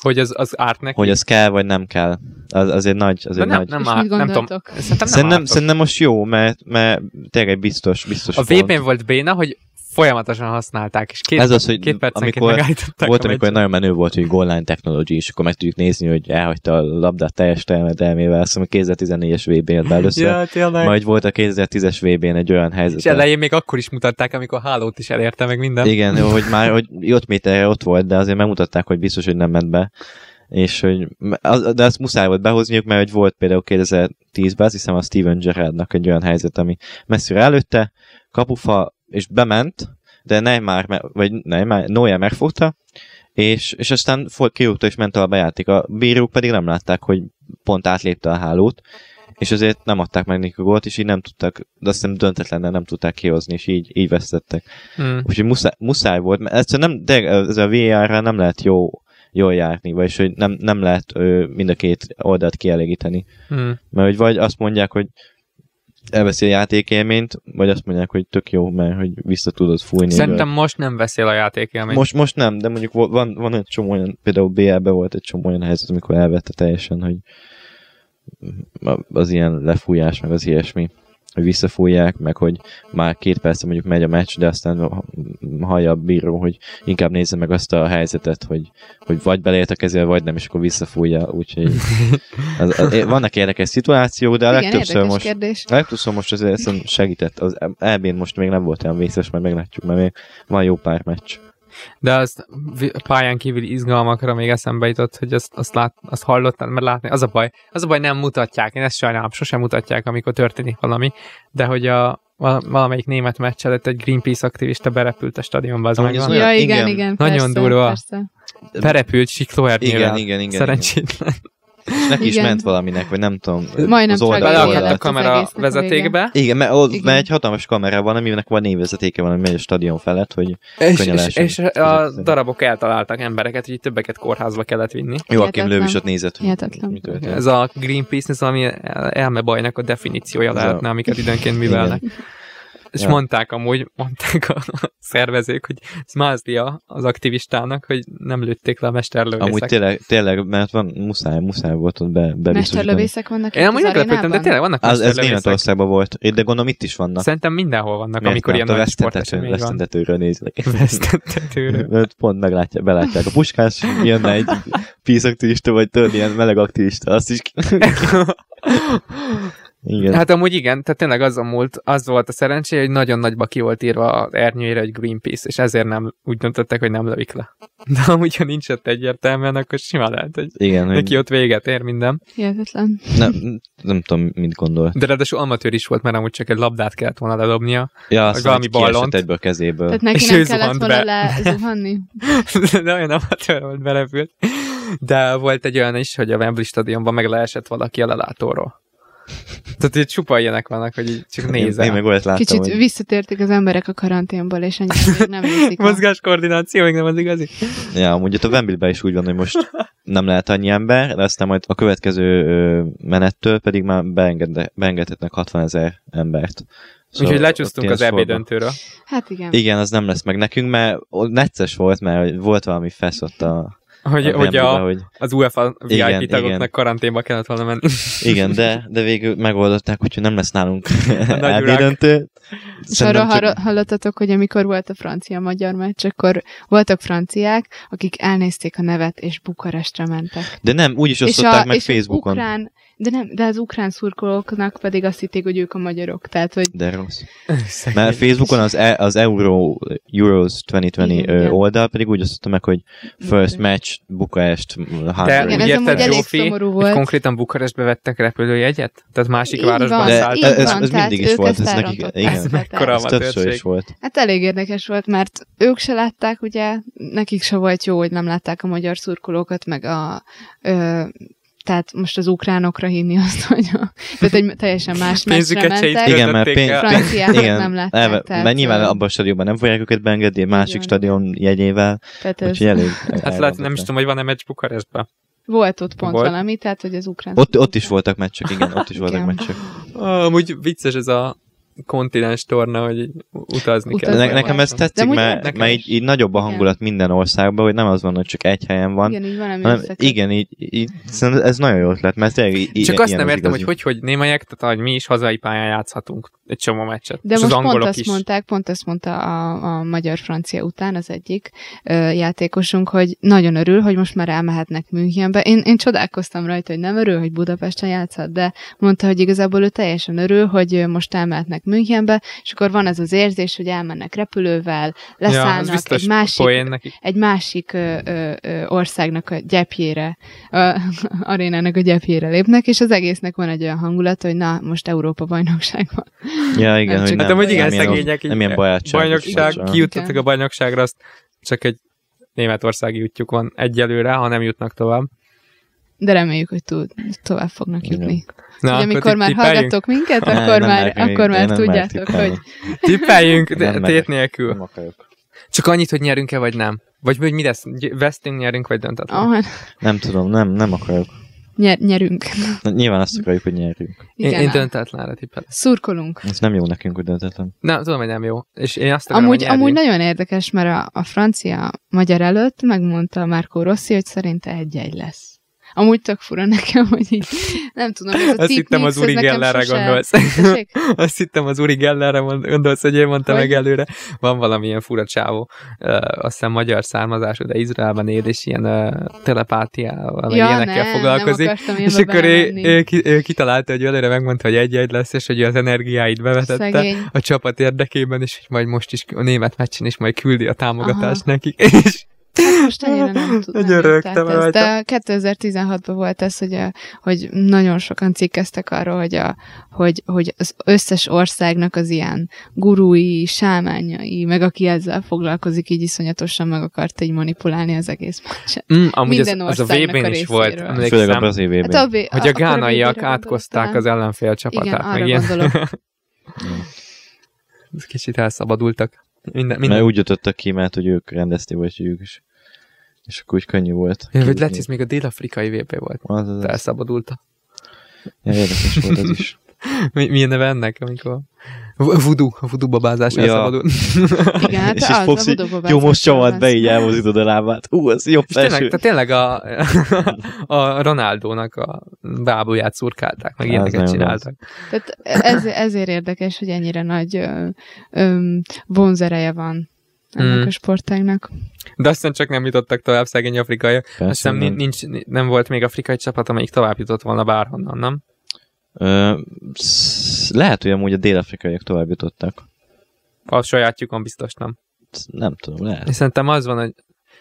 Hogy az, az árt neki. hogy az kell, vagy nem kell. Az, az egy nagy, az De egy nem, nagy... nem, mit nem tudom. Szerintem nem Szerintem, ártott. szerintem most jó, mert, mert tényleg egy biztos, biztos A. VP-n volt béna, hogy folyamatosan használták, és két, Ez az, hogy két amikor Volt, amikor nagyon menő volt, hogy goal line technology, és akkor meg tudjuk nézni, hogy elhagyta a labdát teljes termedelmével, azt a 2014-es VB-n először. Ja, tényleg. Majd volt a 2010-es VB-n egy olyan helyzet. És elején még akkor is mutatták, amikor hálót is elérte meg minden. Igen, jó, hogy már hogy 5 méterre ott volt, de azért megmutatták, hogy biztos, hogy nem ment be. És hogy, de azt muszáj volt behozniuk, mert hogy volt például 2010-ben, azt hiszem a Steven Gerrardnak egy olyan helyzet, ami messzire előtte, kapufa, és bement, de Neymar, vagy Neymar, Neuer megfogta, és, és aztán kirúgta és ment a bejáték. A bírók pedig nem látták, hogy pont átlépte a hálót, és azért nem adták meg neki a gólt, és így nem tudtak, de azt hiszem döntetlennel nem tudták kihozni, és így, így vesztettek. Hmm. Úgyhogy muszáj, muszáj volt, mert egyszerűen nem, de ez a VR-ra nem lehet jó, jól járni, vagyis hogy nem, nem lehet ö, mind a két oldalt kielégíteni. Hmm. Mert hogy vagy azt mondják, hogy elveszi a játékélményt, vagy azt mondják, hogy tök jó, mert hogy vissza tudod fújni. Szerintem most nem beszél a játékélmény. most, most nem, de mondjuk van, van egy csomó olyan, például BL-ben volt egy csomó olyan helyzet, amikor elvette teljesen, hogy az ilyen lefújás, meg az ilyesmi, hogy visszafújják, meg hogy már két perc mondjuk megy a meccs, de aztán hallja a bíró, hogy inkább nézze meg azt a helyzetet, hogy, hogy vagy beleért a kezével, vagy nem, és akkor visszafújja, úgyhogy az, az, vannak érdekes szituációk, de a Igen, legtöbbször most kérdés. a legtöbbször most azért segített. Az elbén most még nem volt olyan vészes, majd meglátjuk, mert még van jó pár meccs. De azt pályán kívüli izgalmakra még eszembe jutott, hogy azt, azt, lát, azt hallottad, mert látni, az a baj, az a baj nem mutatják, én ezt sajnálom, sosem mutatják, amikor történik valami, de hogy a val- valamelyik német meccs előtt egy Greenpeace aktivista berepült a stadionba, az az Ja, igen, igen. igen. Nagyon persze, durva. Persze. Berepült siklóernyővel. Igen, igen, igen. Szerencsétlen. És neki is Igen. ment valaminek, vagy nem tudom. Majdnem az Beleakadt a kamera vezetékbe, Igen, mert, ott, Igen. mert egy hatalmas kamera van, aminek van névvezetéke van, ami megy a stadion felett, hogy és, könnyen és, és a darabok eltaláltak embereket, hogy többeket kórházba kellett vinni. Joachim Hihetetlen. Löw is ott nézett, hogy Hihetetlen. mi történt. Ez a Greenpeace, ez ami el- elmebajnak a definíciója lehetne, amiket időnként művelnek. És Ja. mondták amúgy, mondták a szervezők, hogy Smazlia az aktivistának, hogy nem lőtték le a mesterlövészek. Amúgy tényleg, tényleg, mert van, muszáj, muszáj volt ott be, bebiztosítani. Mesterlövészek vannak Én amúgy meglepődtem, de tényleg vannak Az, ez. Németországban volt, de gondolom itt is vannak. Szerintem mindenhol vannak, Miért amikor nem? ilyen a nagy sportesemény van. vesztentetőről néznek. Vesztettetőről. Mert pont meglátják, belátják a puskás, jönne egy píszaktivista, vagy tudod, ilyen meleg aktivista, azt is... Igen. Hát amúgy igen, tehát tényleg az a múlt, az volt a szerencsé, hogy nagyon nagyba ki volt írva az ernyőjére, hogy Greenpeace, és ezért nem úgy döntöttek, hogy nem lövik le. De amúgy, ha nincs ott egyértelműen, akkor simán lehet, hogy Igen, hogy neki ott véget ér minden. Hihetetlen. nem, nem tudom, mit gondol. De ráadásul amatőr is volt, mert amúgy csak egy labdát kellett volna ledobnia. Ja, azt valami ballont. egyből kezéből. Tehát neki És nem kellett volna be. lezuhanni. De olyan amatőr volt berepült. De volt egy olyan is, hogy a Wembley stadionban meg leesett valaki a lelátóról. Tehát itt csupa ilyenek vannak, hogy így csak Én, nézel. én meg olyat láttam, Kicsit hogy... visszatértek az emberek a karanténból, és ennyire még nem érzik. a- Mozgáskoordináció még nem az igazi. Ja, amúgy ott a Wembley-ben is úgy van, hogy most nem lehet annyi ember, de aztán majd a következő menettől pedig már beenged, beengedhetnek 60 ezer embert. Úgyhogy ott lecsúsztunk az EB sorba. döntőről. Hát igen. Igen, az nem lesz meg nekünk, mert necces volt, mert volt valami fesz ott a Hogy, a hogy, a, hogy az UEFA VIP Igen, tagoknak igen. karanténba kellett volna menni. igen, de, de végül megoldották, úgyhogy nem lesz nálunk elbíröntő. És arról hall- hallottatok, hogy amikor volt a francia-magyar meccs, akkor voltak franciák, akik elnézték a nevet, és Bukarestre mentek. De nem, úgy is osztották meg és Facebookon. Az ukrán, de, nem, de az ukrán szurkolóknak pedig azt hitték, hogy ők a magyarok. Tehát, hogy De rossz. Mert Facebookon az, e- az Euro, Euros 2020 Igen, ö, igen. oldal pedig úgy osztotta meg, hogy first match Bukarest De. Igen, úgy ez érted, Zsófi, hogy konkrétan Bukarestbe vettek repülőjegyet? Tehát másik Így városban van, így ez- ez tehát mindig is volt, ez nekik- igen. Ez mekkora Ez többször is volt. Hát elég érdekes volt, mert ők se látták, ugye, nekik se volt jó, hogy nem látták a magyar szurkolókat, meg a... Ö, tehát most az ukránokra hinni azt, hogy a, tehát egy teljesen más meccsre mentek. Igen, mert pénz-. Franciákat Igen, nem látták. elve, tehát, mert nyilván abban a stadionban nem fogják őket beengedni, egy másik Igen. stadion jegyével, tehát ez úgyhogy elég Hát lehet, nem is tudom, hogy van-e meccs Bukarestben. volt ott pont Volt. valami, tehát hogy az ukrán... Ott, ott is voltak meccsek, igen, ott is voltak meccsek. Ah, amúgy vicces ez a kontinens torna, hogy utazni kell. Ne, nekem ez tetszik, mert, érdekes. mert így, így nagyobb a hangulat minden országban, hogy nem az van, hogy csak egy helyen van, Igen, így valami hanem igen, így, így szerintem ez nagyon jó ötlet, mert tényleg így, Csak azt nem az értem, hogy hogy, hogy némelyek, tehát hogy mi is hazai pályán játszhatunk egy csomó meccset. De és most az pont azt is. mondták, pont azt mondta a, a magyar-francia után az egyik ö, játékosunk, hogy nagyon örül, hogy most már elmehetnek Münchenbe. Én, én csodálkoztam rajta, hogy nem örül, hogy Budapesten játszhat, de mondta, hogy igazából ő teljesen örül, hogy most elmehetnek Münchenbe, és akkor van ez az érzés, hogy elmennek repülővel, ja, leszállnak az biztos egy másik egy másik ö, ö, ö, országnak a gyepjére, a arénának a gyepjére lépnek, és az egésznek van egy olyan hangulat, hogy na, most Európa bajnokság van. Ja, igen, Nem hogy nem, Hát igen, nem szegények nem ilyen barátság. bajnokság, kijutottak a bajnokságra, azt csak egy németországi útjuk van egyelőre, ha nem jutnak tovább. De reméljük, hogy tud, tovább fognak jutni. Na, Na, hogy amikor már tippeljünk? hallgatok minket, Ne, akkor nem már, akkor én már tudjátok, hogy Tippeljünk, de tét nélkül. Nem. Csak annyit, hogy nyerünk-e, vagy nem? Vagy hogy mi lesz? Vesztünk, nyerünk, vagy döntetlen? ah, Nem tudom, nem, nem akarok. nyer, nyerünk. Na, Nyilván azt akarjuk, hogy nyerjünk. Én, Igen, én á. döntetlenre tippelek. Szurkolunk. Ez nem jó nekünk, hogy döntetlen. Nem, tudom, hogy nem jó. És én azt akarom, Amúgy, amúgy nagyon érdekes, mert a, a francia magyar előtt megmondta Marco Rossi, hogy szerinte egy-egy lesz. Amúgy tök fura nekem, hogy így, nem tudom, ez a Azt hittem az Uri Gellerre gondolsz. Azt hittem az Uri Gellerre gondolsz, hogy ő mondta Hogy? meg előre. Van valamilyen fura csávó, uh, azt hiszem magyar származású, de Izraelben él, és ilyen uh, telepátiával, ja, ilyenekkel nem, foglalkozik. És akkor ő, ő, ki- ő kitalálta, hogy előre megmondta, hogy egy-egy lesz, és hogy ő az energiáit bevetette Szegény. a csapat érdekében, és hogy majd most is a német meccsen is majd küldi a támogatást Aha. nekik. És most ennyire nem tudom. Nagyon rögtem ez. De 2016-ban volt ez, hogy, a, hogy nagyon sokan cikkeztek arról, hogy, a, hogy, hogy az összes országnak az ilyen gurui, sámányai, meg aki ezzel foglalkozik, így iszonyatosan meg akart így manipulálni az egész meccset. mm, amúgy Minden az a VB-n a is volt. Főleg a brazil VB. Hát a, vé- hogy a gánaiak átkozták az ellenfél csapatát. Igen, meg arra ilyen. gondolok. Kicsit elszabadultak. Minden, minden. Mert úgy jutottak ki, mert hogy ők rendezték, vagy hogy ők is. És akkor úgy könnyű volt. Ja, hogy kijutni. lehet, hogy ez még a dél-afrikai VB volt. Az, az, az. Elszabadulta. Ja, érdekes volt az is. Mi, milyen neve ennek, amikor... V- Voodoo, a voodoo babázás Ja. elszabadult. Igen, hát és az, a vodóba jó, most csavad be, így elmozítod a lábát. Ú, az jobb És tényleg, felső. tehát tényleg a, a Ronaldónak a bábuját szurkálták, meg ilyeneket csináltak. Tehát ez, ezért érdekes, hogy ennyire nagy ö, ö, vonzereje van ennek Mm. a sportágnak. De aztán csak nem jutottak tovább szegény afrikaiak. Azt hiszem nem. nincs, nem volt még afrikai csapat, amelyik tovább jutott volna bárhonnan, nem? Ö, lehet, hogy amúgy a dél-afrikaiak tovább jutottak. A sajátjukon biztos nem. Nem tudom, lehet. Szerintem az van, hogy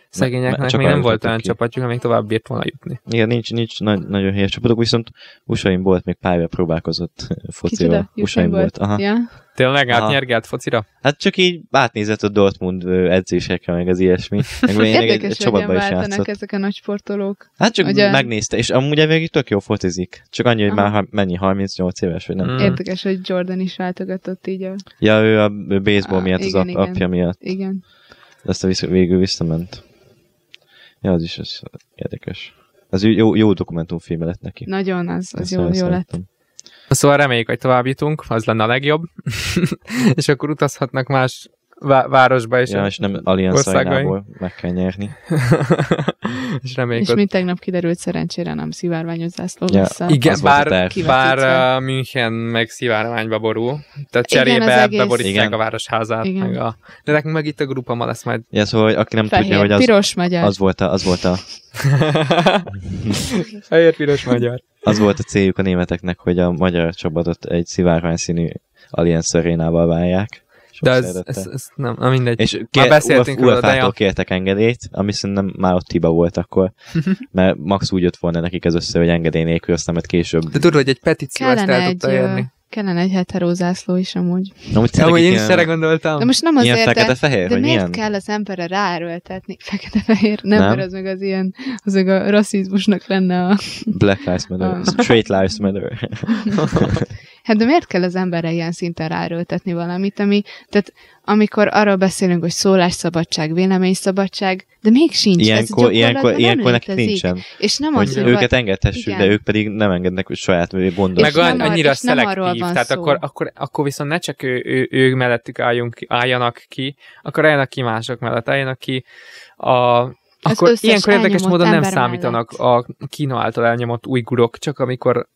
szegényeknek csak még nem volt olyan ki. csapatjuk, amelyik tovább bírt volna jutni. Igen, nincs, nincs nagy, nagyon helyes csapatok, viszont usa volt még pálya próbálkozott focival. Kicsoda? usa volt. Aha. Ja. Tényleg átnyergelt focira? Hát csak így átnézett a Dortmund edzésekre, meg az ilyesmi. Meg még egy, egy csapatban is játszott. ezek a nagy sportolók. Hát csak Ugye- megnézte, és amúgy elvégig tök jó focizik. Csak annyi, hogy Aha. már mennyi, 38 éves, vagy nem. Mm. Érdekes, hogy Jordan is váltogatott így a... Ja, ő a baseball miatt, az igen, ap- igen. apja miatt. Igen. De aztán vissza, végül visszament. Ja, az is az érdekes. Az jó, jó dokumentumfilm lett neki. Nagyon, az, az Ezt jó, nagyon jó lett. Szóval reméljük, hogy tovább jutunk, az lenne a legjobb. és akkor utazhatnak más vá- városba és, Ja, és nem Allianz meg kell nyerni. és reméljük, És mint tegnap kiderült, szerencsére nem szivárványos zászló Ja, lesz a... Igen, bár, bár uh, München meg szivárványba borul. Tehát Igen, cserébe az egész- beborítják Igen. a városházát. Igen. Meg a... De nekünk meg itt a grupa ma lesz majd. Ja, szóval, hogy aki nem tudja, Fehér, hogy az, piros, magyar. az volt a, az volt a, Fehér, piros, magyar. az volt a céljuk a németeknek, hogy a magyar csapatot egy szivárványszínű Allianz Arénával válják. Sok De ez, szeretettel. ez, ez nem, na mindegy. És Már kér, beszéltünk róla, de ja. kértek engedélyt, ami szerintem már ott hiba volt akkor, mert max úgy jött volna nekik ez össze, hogy engedély nélkül, aztán majd később. De tudod, hogy egy petíció ezt Kellene el egy, tudta érni. kellene egy heterózászló is amúgy. Na, úgy Ja, tényleg hogy én ilyen, is erre gondoltam. De most nem ilyen azért, de, fekete-fehér, de vagy miért milyen? kell az emberre ráerőltetni? Fekete-fehér? Nem, Nem? mert az meg az ilyen, az meg a rasszizmusnak lenne a... Black Lives Matter. Straight Lives Matter. Hát de miért kell az emberre ilyen szinten ráerőltetni valamit, ami, tehát amikor arról beszélünk, hogy szólásszabadság, véleményszabadság, de még sincs. ez Ilyenkor, ilyenkor, gyakorlatban ilyenkor nem nekik nincsen. És nem Hogy az, hogy őket engedhessük, Igen. de ők pedig nem engednek hogy saját És gondot. meg nem an- annyira és nem arról szelektív, van tehát szó. akkor, akkor, akkor viszont ne csak ő, ő, ő mellettük álljunk, álljanak ki, akkor álljanak ki mások mellett, álljanak ki a akkor ilyenkor érdekes módon nem számítanak a Kína által elnyomott újgurok, csak amikor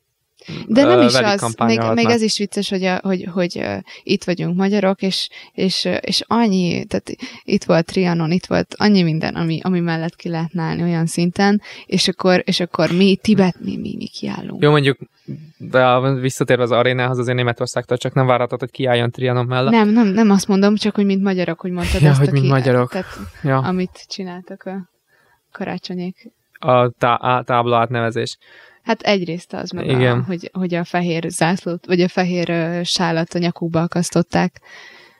De nem is az, még, kampányolhatnak. még ez is vicces, hogy, a, hogy, hogy uh, itt vagyunk magyarok, és, és, uh, és annyi, tehát itt volt Trianon, itt volt annyi minden, ami, ami mellett ki lehetne állni olyan szinten, és akkor, és akkor mi, Tibet, mi, mi, mi kiállunk. Jó, mondjuk, de visszatérve az arénához, azért Németországtól csak nem várhatod, hogy kiálljon Trianon mellett. Nem, nem, nem azt mondom, csak hogy mint magyarok, hogy mondtad Ja, ezt, hogy aki, mint magyarok. Tehát, Ja, amit csináltak a karácsonyék. a tá- á- tábla átnevezés. Hát egyrészt az, meg Igen. Hogy, hogy a fehér zászlót, vagy a fehér sálat a nyakukba akasztották.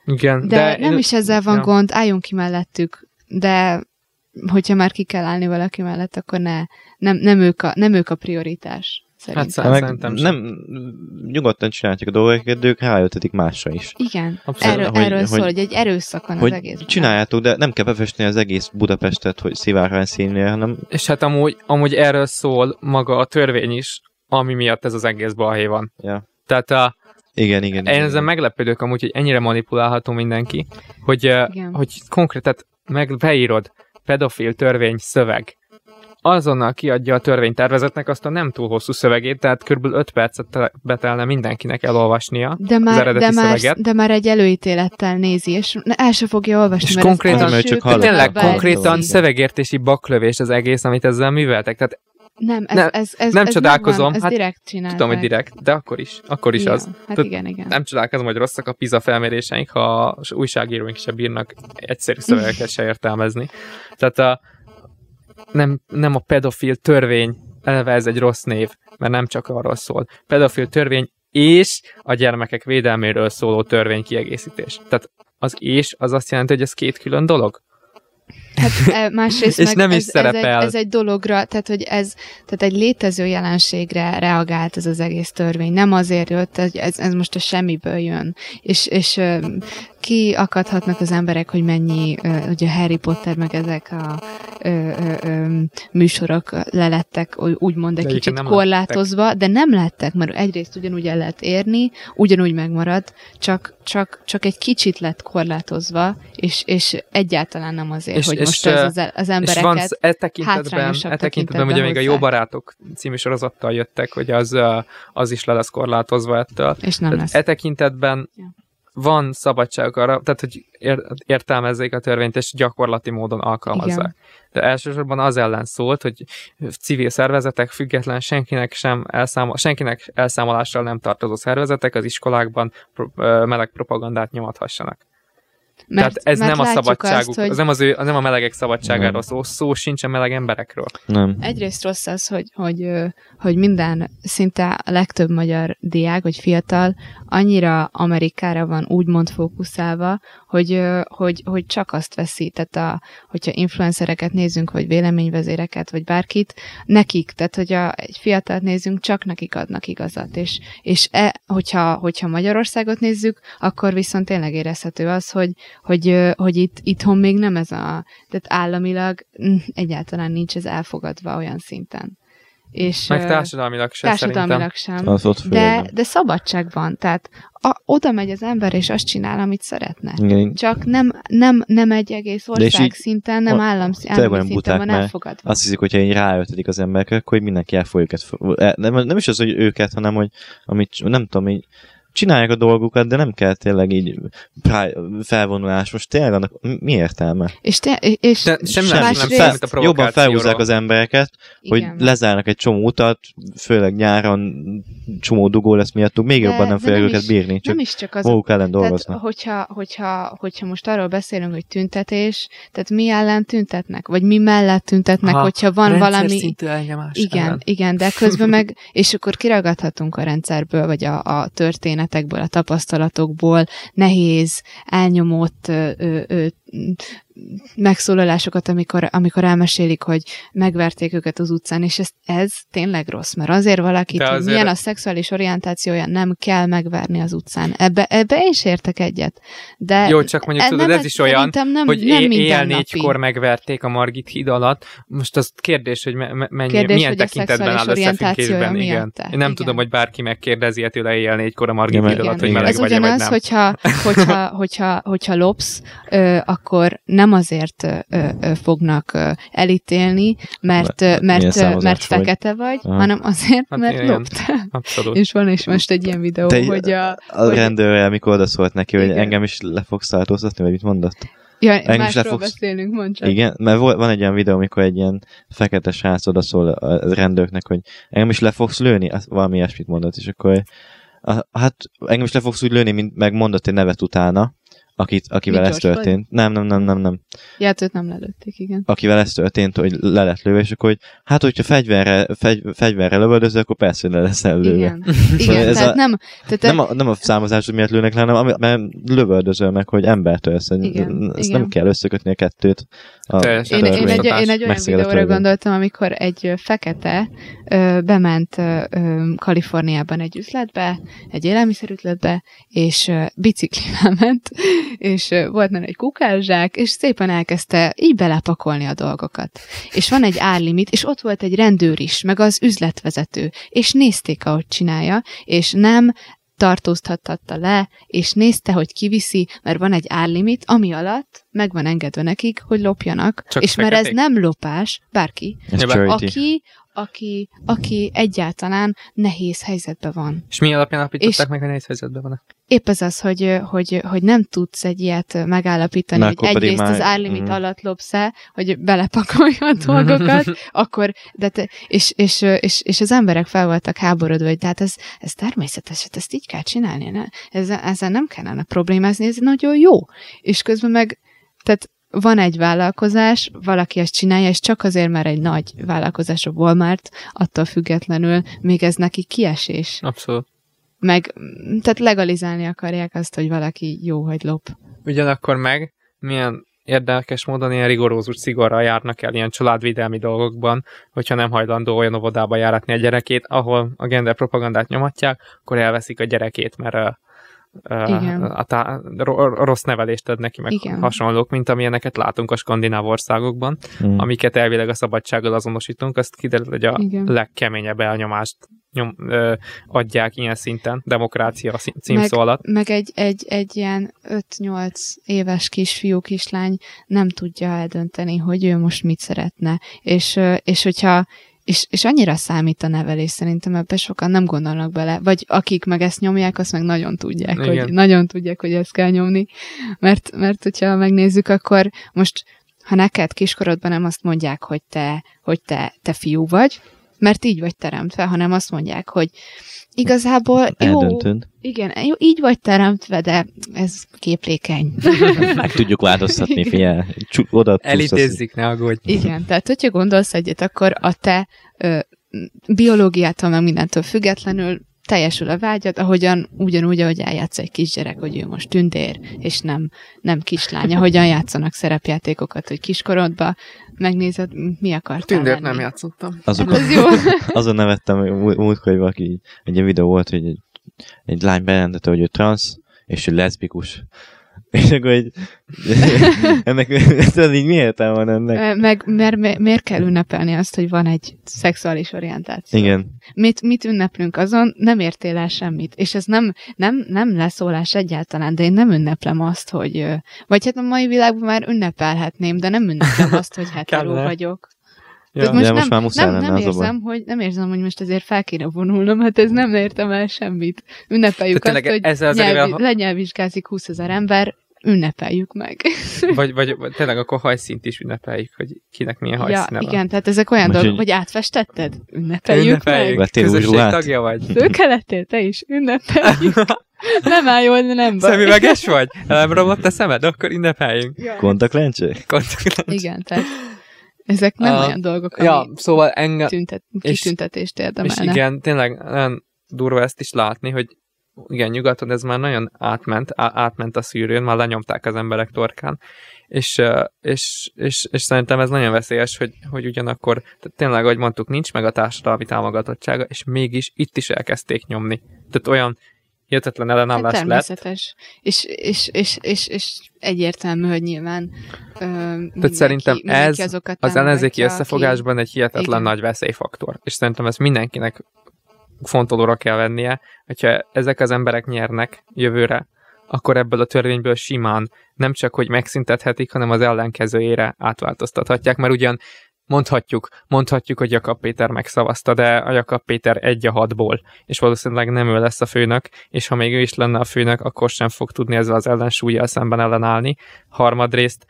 Igen, De, de, nem én- is ezzel van ja. gond, álljunk ki mellettük, de hogyha már ki kell állni valaki mellett, akkor ne, nem, nem, ők, a, nem ők a prioritás. Szerintem. meg Szerintem sem. nem, nyugodtan csinálják a dolgokat, de ők ráöltetik másra is. Igen, Abszolút. erről, Hogy- erről hogy- szól, hogy egy erőszak van az Hogy egész. csináljátok, de nem kell befesteni az egész Budapestet, hogy szivárvány színnél, hanem És hát amúgy, amúgy erről szól maga a törvény is, ami miatt ez az egész balhé van. ja. Tehát a, igen, igen. én igen. ezen meglepődök amúgy, hogy ennyire manipulálható mindenki, hogy, Igen. hogy konkrét, tehát meg beírod pedofil törvény szöveg. Azonnal kiadja a törvénytervezetnek azt a nem túl hosszú szövegét, tehát kb. 5 percet te- betelne mindenkinek elolvasnia. De az már, eredeti de, már, szöveget. de már egy előítélettel nézi, és el se fogja olvasni, És mert konkrétan- ez Mert első csak hallott. tényleg konkrétan szövegértési baklövés az egész, amit ezzel műveltek. Tehát Nem, ez, Nem- ez, ez, nem ez csodálkozom, megvan, ez hát direkt csinálták. tudom, hogy direkt, de akkor is. Akkor is ja, az. Hát Tehát igen, igen. Nem csodálkozom, hogy rosszak a PISA felméréseink, ha a újságíróink se bírnak egyszerű szövegeket se értelmezni. Tehát a, nem, nem a pedofil törvény, eleve ez egy rossz név, mert nem csak arról szól. Pedofil törvény és a gyermekek védelméről szóló törvény kiegészítés. Tehát az és az azt jelenti, hogy ez két külön dolog? Hát e, másrészt És meg nem is ez, szerepel. Ez egy, ez egy dologra, tehát hogy ez, tehát egy létező jelenségre reagált ez az egész törvény. Nem azért jött, hogy ez, ez most a semmiből jön. És, és ki akadhatnak az emberek, hogy mennyi, ugye Harry Potter, meg ezek a ö, ö, ö, műsorok lelettek, úgymond egy De kicsit nem korlátozva, de nem lettek, mert egyrészt ugyanúgy el lehet érni, ugyanúgy megmarad, csak, csak, csak egy kicsit lett korlátozva, és, és egyáltalán nem azért, És- hogy és, most ez az, az És embereket... van sz- e tekintetben, e tekintetben ugye még a Jó. Barátok című sorozattal jöttek, hogy az, az is le lesz korlátozva ettől. és nem Tehát lesz. e tekintetben Ja. Van szabadság arra, tehát hogy ér- értelmezzék a törvényt, és gyakorlati módon alkalmazzák. Igen. De elsősorban az ellen szólt, hogy civil szervezetek, független senkinek sem elszámol, senkinek elszámolással nem tartozó szervezetek az iskolákban meleg propagandát nyomathassanak. Tehát ez nem a szabadságuk, Azt, hogy az nem, az ő, az nem a melegek szabadságáról szó, szó sincs a meleg emberekről. Nem. Egyrészt rossz az, hogy, hogy, hogy minden, szinte a legtöbb magyar diák, vagy fiatal annyira Amerikára van úgymond fókuszálva, hogy, hogy, hogy csak azt veszi, tehát a, hogyha influencereket nézzünk, vagy véleményvezéreket, vagy bárkit, nekik, tehát hogyha egy fiatalt nézzünk, csak nekik adnak igazat, és, és e, hogyha, hogyha Magyarországot nézzük, akkor viszont tényleg érezhető az, hogy, hogy, hogy itt, itthon még nem ez a, tehát államilag mm, egyáltalán nincs ez elfogadva olyan szinten. És, Meg társadalmilag sem társadalmilag szerintem. sem. Az ott De, de szabadság van, tehát a, oda megy az ember, és azt csinál, amit szeretne. Igen, Csak nem, nem, nem egy egész ország így- szinten, nem a- állam, állami szinten van elfogadva. azt hiszik, hogyha így ráöltetik az emberekre, akkor így mindenki el fog őket. e, Nem, nem is az, hogy őket, hanem hogy amit, nem tudom, így csinálják a dolgukat, de nem kell tényleg így felvonulás. Most tényleg annak mi értelme? És, te, és De semmi Sem- nem másrészt- fel, a jobban felhúzzák az embereket, hogy igen. lezárnak egy csomó utat, főleg nyáron csomó dugó lesz miattuk, még De- jobban nem fogják nem őket is- bírni, csak nem is csak az maguk ellen Tehát, dolgoznak. hogyha, hogyha, hogyha most arról beszélünk, hogy tüntetés, tehát mi ellen tüntetnek? Vagy mi mellett tüntetnek, Aha, hogyha van valami... szintű Igen, ellen. igen, de közben meg, és akkor kiragadhatunk a rendszerből, vagy a, a történetekből, a tapasztalatokból nehéz, elnyomott ö, ö, megszólalásokat, amikor, amikor elmesélik, hogy megverték őket az utcán, és ez, ez tényleg rossz, mert azért valakit, De hogy azért- milyen a szexuális orientációja, nem kell megverni az utcán. Ebbe, ebbe én is értek egyet. De Jó, csak mondjuk e- tudod, nem, ez is olyan, nem, hogy nem éjjel négykor megverték a Margit híd alatt. Most az kérdés, hogy me- me- mennyi, Kérdés, milyen hogy a tekintetben áll szexuális összefüggésben. orientációja Igen. Én nem Igen. tudom, hogy bárki megkérdezi tőle éjjel négykor a Margit Igen, híd alatt, hogy meleg Ez vagy ugyanaz, nem. hogyha, hogyha, hogyha, hogyha lopsz, ö, akkor nem azért ö, ö, fognak ö, elítélni, mert, mert, mert vagy. fekete vagy, Aha. hanem azért, Hát mert igen. loptál. Abszolút. És van is most egy ilyen videó, Te- hogy a... A hogy- rendőrrel, mikor odaszólt neki, hogy Igen. engem is le fogsz tartóztatni, vagy mit mondott? Ja, engem is másról le fogsz- beszélünk, mondd csak. Igen, mert van egy olyan videó, amikor egy ilyen fekete srác odaszól a rendőrnek, hogy engem is le fogsz lőni, azt valami ilyesmit mondott, és akkor hát engem is le fogsz úgy lőni, mint meg mondott egy nevet utána, akit, akivel Mit, ez történt. Nem, nem, nem, nem, nem. Ja, hát őt nem lelőtték, igen. Akivel ez történt, hogy le lett lőve, és akkor, hogy hát, hogyha fegyverre, fegy, fegyverre lövöldöző, akkor persze, hogy le leszel lőve. Igen, Szóval igen ez tehát a- nem... Tehát Nem a, nem a számozásod miatt lőnek le, hanem mert lövöldözöl meg, hogy embert ölsz. Igen, Ezt igen. nem kell összekötni a kettőt. A Teljesen Én, én, egy, én egy olyan videóra gondoltam, amikor egy fekete ö, bement ö, Kaliforniában egy üzletbe, egy élelmiszerüzletbe, és ö, biciklivel ment, és volt benne egy kukászsák, és szépen elkezdte így belepakolni a dolgokat. És van egy árlimit, és ott volt egy rendőr is, meg az üzletvezető, és nézték, ahogy csinálja, és nem tartóztathatta le, és nézte, hogy kiviszi, mert van egy árlimit, ami alatt meg van engedve nekik, hogy lopjanak, Csak és mert ez nem lopás, bárki, Ez aki, aki, aki egyáltalán nehéz helyzetben van. És mi alapján alapították meg, hogy nehéz helyzetben van? Épp ez az, hogy, hogy, hogy nem tudsz egy ilyet megállapítani, Na, hogy egyrészt már- az árlimit mhm. alatt lopsz hogy belepakolja a dolgokat, akkor, de te, és, és, és, és, az emberek fel voltak háborodva, hogy tehát ez, ez természetes, hát ezt így kell csinálni, ne? Ezzel, ezzel nem kellene problémázni, ez nagyon jó. És közben meg, tehát van egy vállalkozás, valaki ezt csinálja, és csak azért, mert egy nagy vállalkozás a Walmart, attól függetlenül még ez neki kiesés. Abszolút. Meg, tehát legalizálni akarják azt, hogy valaki jó, hogy lop. Ugyanakkor meg milyen érdekes módon ilyen rigorózus szigorral járnak el ilyen családvédelmi dolgokban, hogyha nem hajlandó olyan óvodába járatni a gyerekét, ahol a gender propagandát nyomatják, akkor elveszik a gyerekét, mert Igen. a, tá- ro- rossz nevelést ad neki, meg Igen. hasonlók, mint amilyeneket látunk a skandináv országokban, Mm. amiket elvileg a szabadsággal azonosítunk, azt kiderül, hogy a Igen. legkeményebb elnyomást nyom, ö, adják ilyen szinten, demokrácia címszó alatt. Meg egy, egy, egy ilyen 5-8 éves kisfiú, kislány nem tudja eldönteni, hogy ő most mit szeretne. És, és hogyha és, és annyira számít a nevelés, szerintem ebbe sokan nem gondolnak bele. Vagy akik meg ezt nyomják, azt meg nagyon tudják, Igen. hogy nagyon tudják, hogy ezt kell nyomni. Mert, mert hogyha megnézzük, akkor most, ha neked kiskorodban nem azt mondják, hogy te, hogy te, te fiú vagy, mert így vagy teremtve, hanem azt mondják, hogy igazából jó, Eldöntöd. igen, jó, így vagy teremtve, de ez képlékeny. Meg tudjuk változtatni, figyelj. Oda Elidézzük, ne aggódj. Igen, tehát hogyha gondolsz egyet, akkor a te ö, biológiától, meg mindentől függetlenül teljesül a vágyad, ahogyan ugyanúgy, ahogy eljátsz egy kisgyerek, hogy ő most tündér, és nem, nem kislány, ahogyan játszanak szerepjátékokat, hogy kiskorodba megnézed, mi akartál Tündért lenni. nem játszottam. Azok, Ez jó. azon nevettem, múltkor, hogy valaki egy ilyen videó volt, hogy egy, egy lány bejelentette, hogy ő transz, és ő leszbikus. És akkor egy... ennek, tudod, így mi értelme van ennek? Meg mert, mi- miért kell ünnepelni azt, hogy van egy szexuális orientáció? Igen. Mit, mit ünneplünk azon? Nem értél el semmit. És ez nem, nem, nem leszólás egyáltalán, de én nem ünneplem azt, hogy... Vagy hát a mai világban már ünnepelhetném, de nem ünneplem azt, hogy Kellene. vagyok. Ja. Tehát most, De most nem, már muszáj nem, nem, a érzem, hogy, nem érzem, hogy most ezért fel kéne vonulnom, hát ez nem értem el semmit. Ünnepeljük Tehát azt, hogy ezzel az nyelvi, erővel- lenyelvizsgázik 20 ezer ember, ünnepeljük meg. Vagy, vagy, vagy tényleg akkor hajszínt is ünnepeljük, hogy kinek milyen ja, hajszíne van. igen, tehát ezek olyan Most dolgok, hogy átfestetted? Ünnepeljük, Ünnepeljük. meg. Közösség ruhát? tagja vagy? Szőke lettél, te is ünnepeljük. nem áll jól, de nem baj. Szemüveges vagy? Nem romlott a szemed? Akkor ünnepeljünk. Ja. Kontaktlencse? Kontaktlenc. Igen, tehát ezek nem Ah, olyan dolgok, ami Ja, szóval engem... tüntet, és- kitüntetést És érdemelne. igen, tényleg nagyon durva ezt is látni, hogy igen, nyugaton ez már nagyon átment, átment a szűrőn, már lenyomták az emberek torkán, és, és, és, és szerintem ez nagyon veszélyes, hogy, hogy ugyanakkor, tehát tényleg, ahogy mondtuk, nincs meg a társadalmi támogatottsága, és mégis itt is elkezdték nyomni. Tehát olyan hihetetlen ellenállás Hát lett. természetes. És, és, és, és, és egyértelmű, hogy nyilván ö, mindenki, szerintem ez Az ellenzéki összefogásban egy hihetetlen Igen. nagy veszélyfaktor. És szerintem ezt mindenkinek fontolóra kell vennie, hogyha ezek az emberek nyernek jövőre, akkor ebből a törvényből simán nem csak, hogy megszüntethetik, hanem az ellenkezőjére átváltoztathatják, mert ugyan mondhatjuk, mondhatjuk, hogy Jakab Péter megszavazta, de a Jakab Péter egy a hatból, és valószínűleg nem ő lesz a főnök, és ha még ő is lenne a főnök, akkor sem fog tudni ezzel az ellensúlyjal szemben ellenállni. Harmadrészt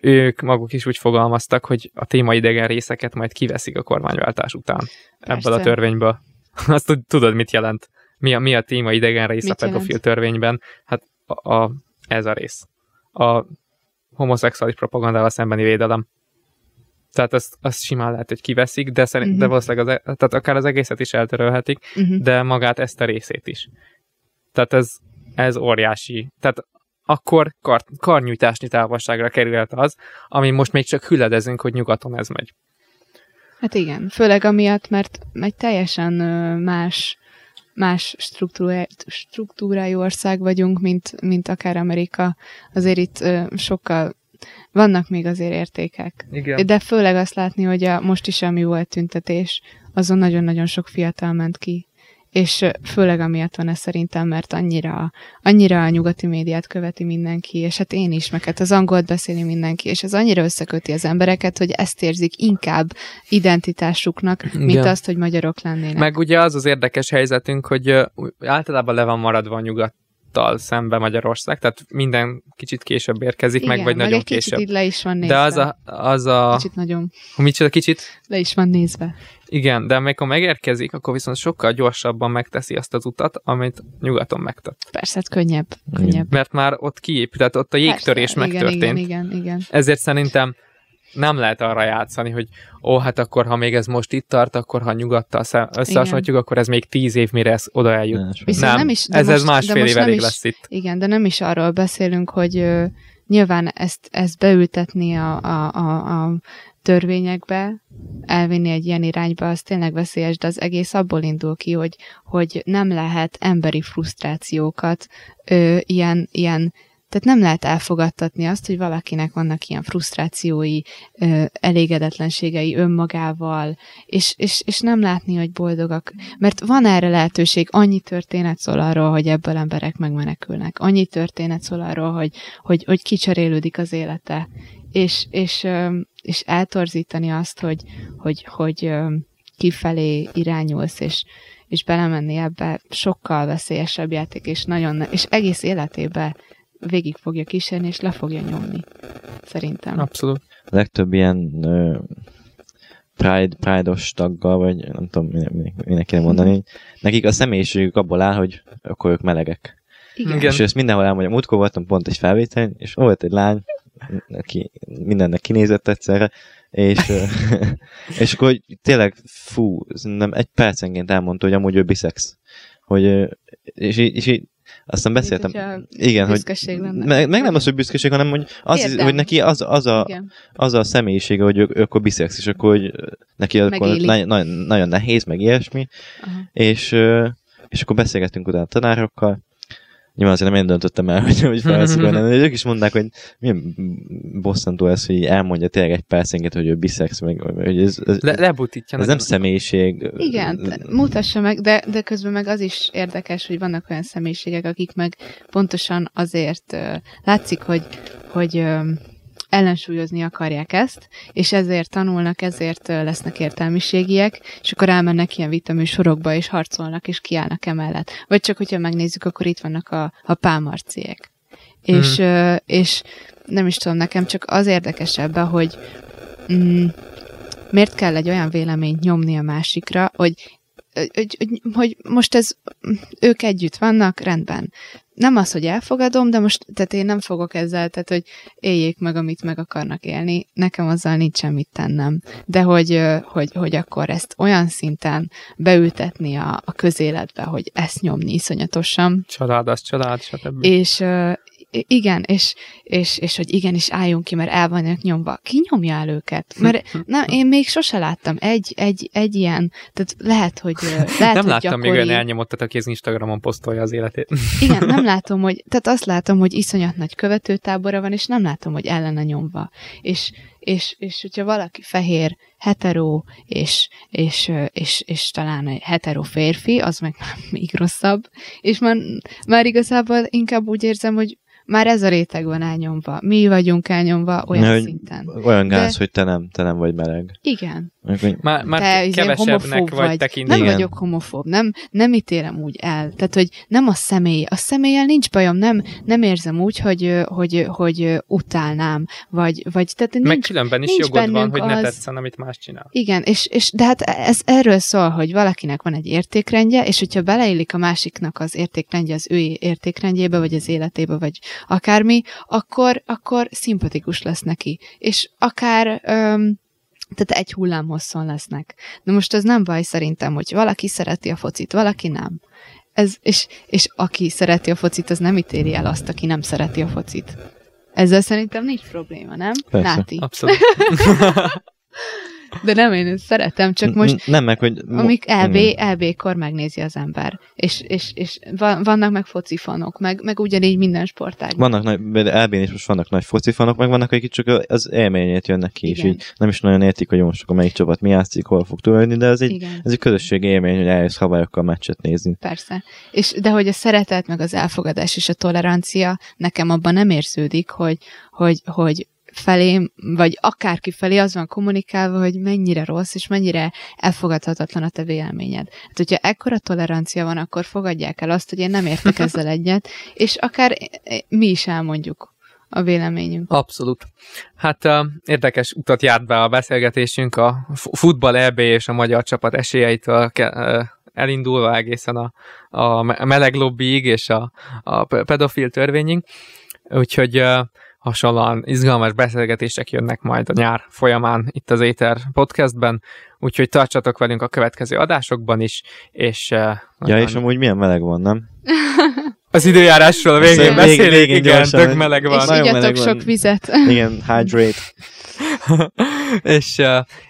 ők maguk is úgy fogalmaztak, hogy a témaidegen részeket majd kiveszik a kormányváltás után ebből a Persze. törvényből. Azt tud- tudod, mit jelent? Mi a, mi a témaidegen rész Mit a pedofil jelent? törvényben? Hát a, a, ez a rész. A homoszexuális propagandával szembeni védelem. Tehát azt, azt simán lehet, hogy kiveszik, de, szerint, Mhm. de valószínűleg az, e- tehát akár az egészet is eltörölhetik, Uh-huh. de magát ezt a részét is. Tehát ez, ez óriási. Tehát akkor kar, karnyújtásnyi távolságra kerülhet az, ami most még csak hüledezünk, hogy nyugaton ez megy. Hát igen, főleg amiatt, mert egy teljesen más más struktúrá, struktúrájú ország vagyunk, mint, mint akár Amerika. Azért itt ö, sokkal vannak még azért értékek. Igen. De főleg azt látni, hogy a, most is, ami volt tüntetés, azon nagyon-nagyon sok fiatal ment ki. És főleg amiatt van ez szerintem, mert annyira, annyira a nyugati médiát követi mindenki, és hát én is, meg hát az angolt beszéli mindenki, és ez annyira összeköti az embereket, hogy ezt érzik inkább identitásuknak, mint Igen. azt, hogy magyarok lennének. Meg ugye az az érdekes helyzetünk, hogy általában le van maradva a nyugattal szembe Magyarország, tehát minden kicsit később érkezik, meg vagy meg nagyon egy kicsit később. így le is van nézve. De az a, az a, Kicsit nagyon micsoda kicsit, le is van nézve. igen, de amikor megérkezik, akkor viszont sokkal gyorsabban megteszi azt az utat, amit nyugaton megtett. Persze, hát könnyebb. könnyebb. Mert már ott kiépült, tehát ott a jégtörés Persze, megtörtént. Igen, igen, igen, igen. Ezért szerintem nem lehet arra játszani, hogy ó, hát akkor, ha még ez most itt tart, akkor ha nyugattal összehasonlítjuk, akkor ez még tíz év, mire ez oda eljut. Nem, Viszont nem, nem is- de ez, ez most- de másfél most év nem elég is- lesz itt. Igen, de nem is arról beszélünk, hogy ö, nyilván ezt, ezt beültetni a, a, a, a törvényekbe, elvinni egy ilyen irányba, az tényleg veszélyes, de az egész abból indul ki, hogy, hogy nem lehet emberi frusztrációkat ö, ilyen, ilyen tehát nem lehet elfogadtatni azt, hogy valakinek vannak ilyen frusztrációi, elégedetlenségei önmagával, és, és, és nem látni, hogy boldogak. Mert van erre lehetőség, annyi történet szól arról, hogy ebből emberek megmenekülnek. Annyi történet szól arról, hogy, hogy, hogy kicserélődik az élete. És, és, és eltorzítani azt, hogy, hogy, hogy kifelé irányulsz, és, és belemenni ebbe sokkal veszélyesebb játék, és nagyon, és egész életébe végig fogja kísérni, és le fogja nyomni. Szerintem. Abszolút. A legtöbb ilyen ö, Pride, Pride-os taggal, vagy nem tudom, minek, minek, kéne mondani, nekik a személyiségük abból áll, hogy akkor ők melegek. Igen. Igen. És ezt mindenhol elmondja. Múltkor voltam pont egy felvétel, és volt egy lány, aki mindennek kinézett egyszerre, és, és akkor hogy tényleg, fú, nem egy percenként elmondta, hogy amúgy ő biszex. Hogy, és, így- és így aztán beszéltem. hogyha Igen, hogy lenne. meg, meg nem az, hogy büszkeség, hanem hogy, az, Érdem. hogy neki az, az, a, Igen. az a személyisége, hogy ő, ő akkor biszex, és akkor hogy neki akkor Megéli. nagyon, nagyon, nehéz, meg ilyesmi, Aha. és, és akkor beszélgettünk utána a tanárokkal, nyilván azért nem én döntöttem el, hogy, hogy felszólalni, de ők is mondták, hogy milyen bosszantó ez, hogy elmondja tényleg egy percenként, hogy ő biszex, meg hogy ez, ez, Le, lebutítja. ez nem személyiség. Igen, mutassa meg, de, de közben meg az is érdekes, hogy vannak olyan személyiségek, akik meg pontosan azért uh, látszik, hogy, hogy uh, ellensúlyozni akarják ezt, és ezért tanulnak, ezért lesznek értelmiségiek, és akkor elmennek ilyen vitaműsorokba, és harcolnak, és kiállnak emellett. Vagy csak, hogyha megnézzük, akkor itt vannak a, a pálmarciek. Hmm. És, és nem is tudom, nekem csak az érdekesebb, hogy mm, miért kell egy olyan véleményt nyomni a másikra, hogy hogy, hogy, hogy most ez, ők együtt vannak, rendben. Nem az, hogy elfogadom, de most, tehát én nem fogok ezzel, tehát hogy éljék meg, amit meg akarnak élni, nekem azzal nincs semmit tennem. De hogy, hogy, hogy akkor ezt olyan szinten beültetni a, a közéletbe, hogy ezt nyomni iszonyatosan. Család, az család, stb. És, igen, és, és, és hogy igenis álljunk ki, mert el vannak nyomva. Ki nyomja el őket? Mert nem, én még sose láttam egy, egy, egy ilyen, tehát lehet, hogy lehet, Nem hogy láttam gyakori... még olyan elnyomottat, aki az Instagramon posztolja az életét. Igen, nem látom, hogy, tehát azt látom, hogy iszonyat nagy követőtábora van, és nem látom, hogy ellene nyomva. És, és, és hogyha valaki fehér, hetero, és, és, és, és talán egy hetero férfi, az meg még rosszabb, és már, már igazából inkább úgy érzem, hogy már ez a réteg van elnyomva. Mi vagyunk elnyomva olyan Ne, hogy szinten. Olyan gáz, De- hogy te nem, te nem vagy meleg. Igen. Már, már Te izé kevesebbnek homofób vagy tekintve. Nem Igen. vagyok homofób, nem, nem ítélem úgy el. Tehát, hogy nem a személy. A személlyel nincs bajom, nem, nem érzem úgy, hogy, ö, hogy, hogy utálnám, vagy, vagy tehát nincs, Meg különben is nincs jogod van, hogy ne az- tetszen, amit más csinál. Igen, és, és de hát ez erről szól, hogy valakinek van egy értékrendje, és hogyha beleillik a másiknak az értékrendje az ő értékrendjébe, vagy az életébe, vagy akármi, akkor, akkor szimpatikus lesz neki. És akár öm, tehát egy hullámhosszon lesznek. De most ez nem baj szerintem, hogy valaki szereti a focit, valaki nem. Ez, és, és aki szereti a focit, az nem ítéli el azt, aki nem szereti a focit. Ezzel szerintem nincs probléma, nem? Persze. Náti. Abszolút. De nem, én ezt szeretem, csak most Nem meg, hogy... amik LB. LB-kor megnézi az ember. És, és, és van- vannak meg foci fanok, meg, meg ugyanígy minden sportágban. Vannak nagy, elbén is most vannak nagy focifanok, meg vannak, akik csak az élményét jönnek ki, és Igen. így nem is nagyon értik, hogy most akkor melyik csapat mi játszik, hol fog túlélni, de ez egy, Igen, ez egy közösségi élmény, hogy eljössz havályоkkal meccset nézni. persze. És, de hogy a szeretet, meg az elfogadás és a tolerancia nekem abban nem érződik, hogy, hogy, hogy felém, vagy akárki felé az van kommunikálva, hogy mennyire rossz, és mennyire elfogadhatatlan a te véleményed. Hát, hogyha ekkora tolerancia van, akkor fogadják el azt, hogy én nem értek ezzel egyet, és akár mi is elmondjuk a véleményünk. Abszolút. Hát uh, érdekes utat járt be a beszélgetésünk a fu- futball EB és a magyar csapat esélyeitől uh, elindulva egészen a, a me- meleg lobbyig és a, a pe- pedofil törvényig. Úgyhogy uh, hasonlóan izgalmas beszélgetések jönnek majd a nyár folyamán itt az Éter podcastben, úgyhogy tartsatok velünk a következő adásokban is, és uh, Ja, nagyon- és amúgy milyen meleg van, nem? az időjárásról a végén Végén- beszélünk, végén igen, gyorsan, tök meleg És van. Nagyon igyatok meleg van. sok vizet. Igen, hydrate. és,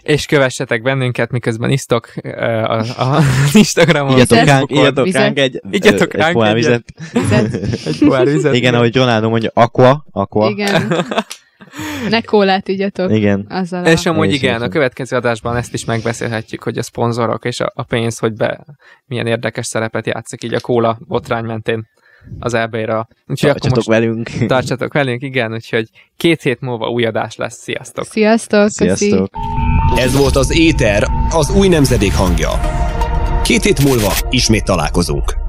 és kövessetek bennünket, miközben isztok uh, a, a Instagramon. Igyatok ránk, igyatok ránk egy, Igyatok egy ránk pohár egyet. vizet. Vizet. Egy pohár vizet. Igen, ahogy Ronaldo mondja, aqua, aqua. Igen. Ne kólát igyatok. Igen. Azzal És a... amúgy És igen, a következő adásban ezt is megbeszélhetjük, hogy a szponzorok és a, a pénz, hogy be milyen érdekes szerepet játszik így a kóla botrány mentén az EB-ra. Úgyhogy akkor Tartsatok most velünk. tartsatok velünk, igen, úgyhogy két hét múlva új adás lesz. Sziasztok! Sziasztok, köszi. Sziasztok. Ez volt az Éter, az új nemzedék hangja. Két hét múlva ismét találkozunk.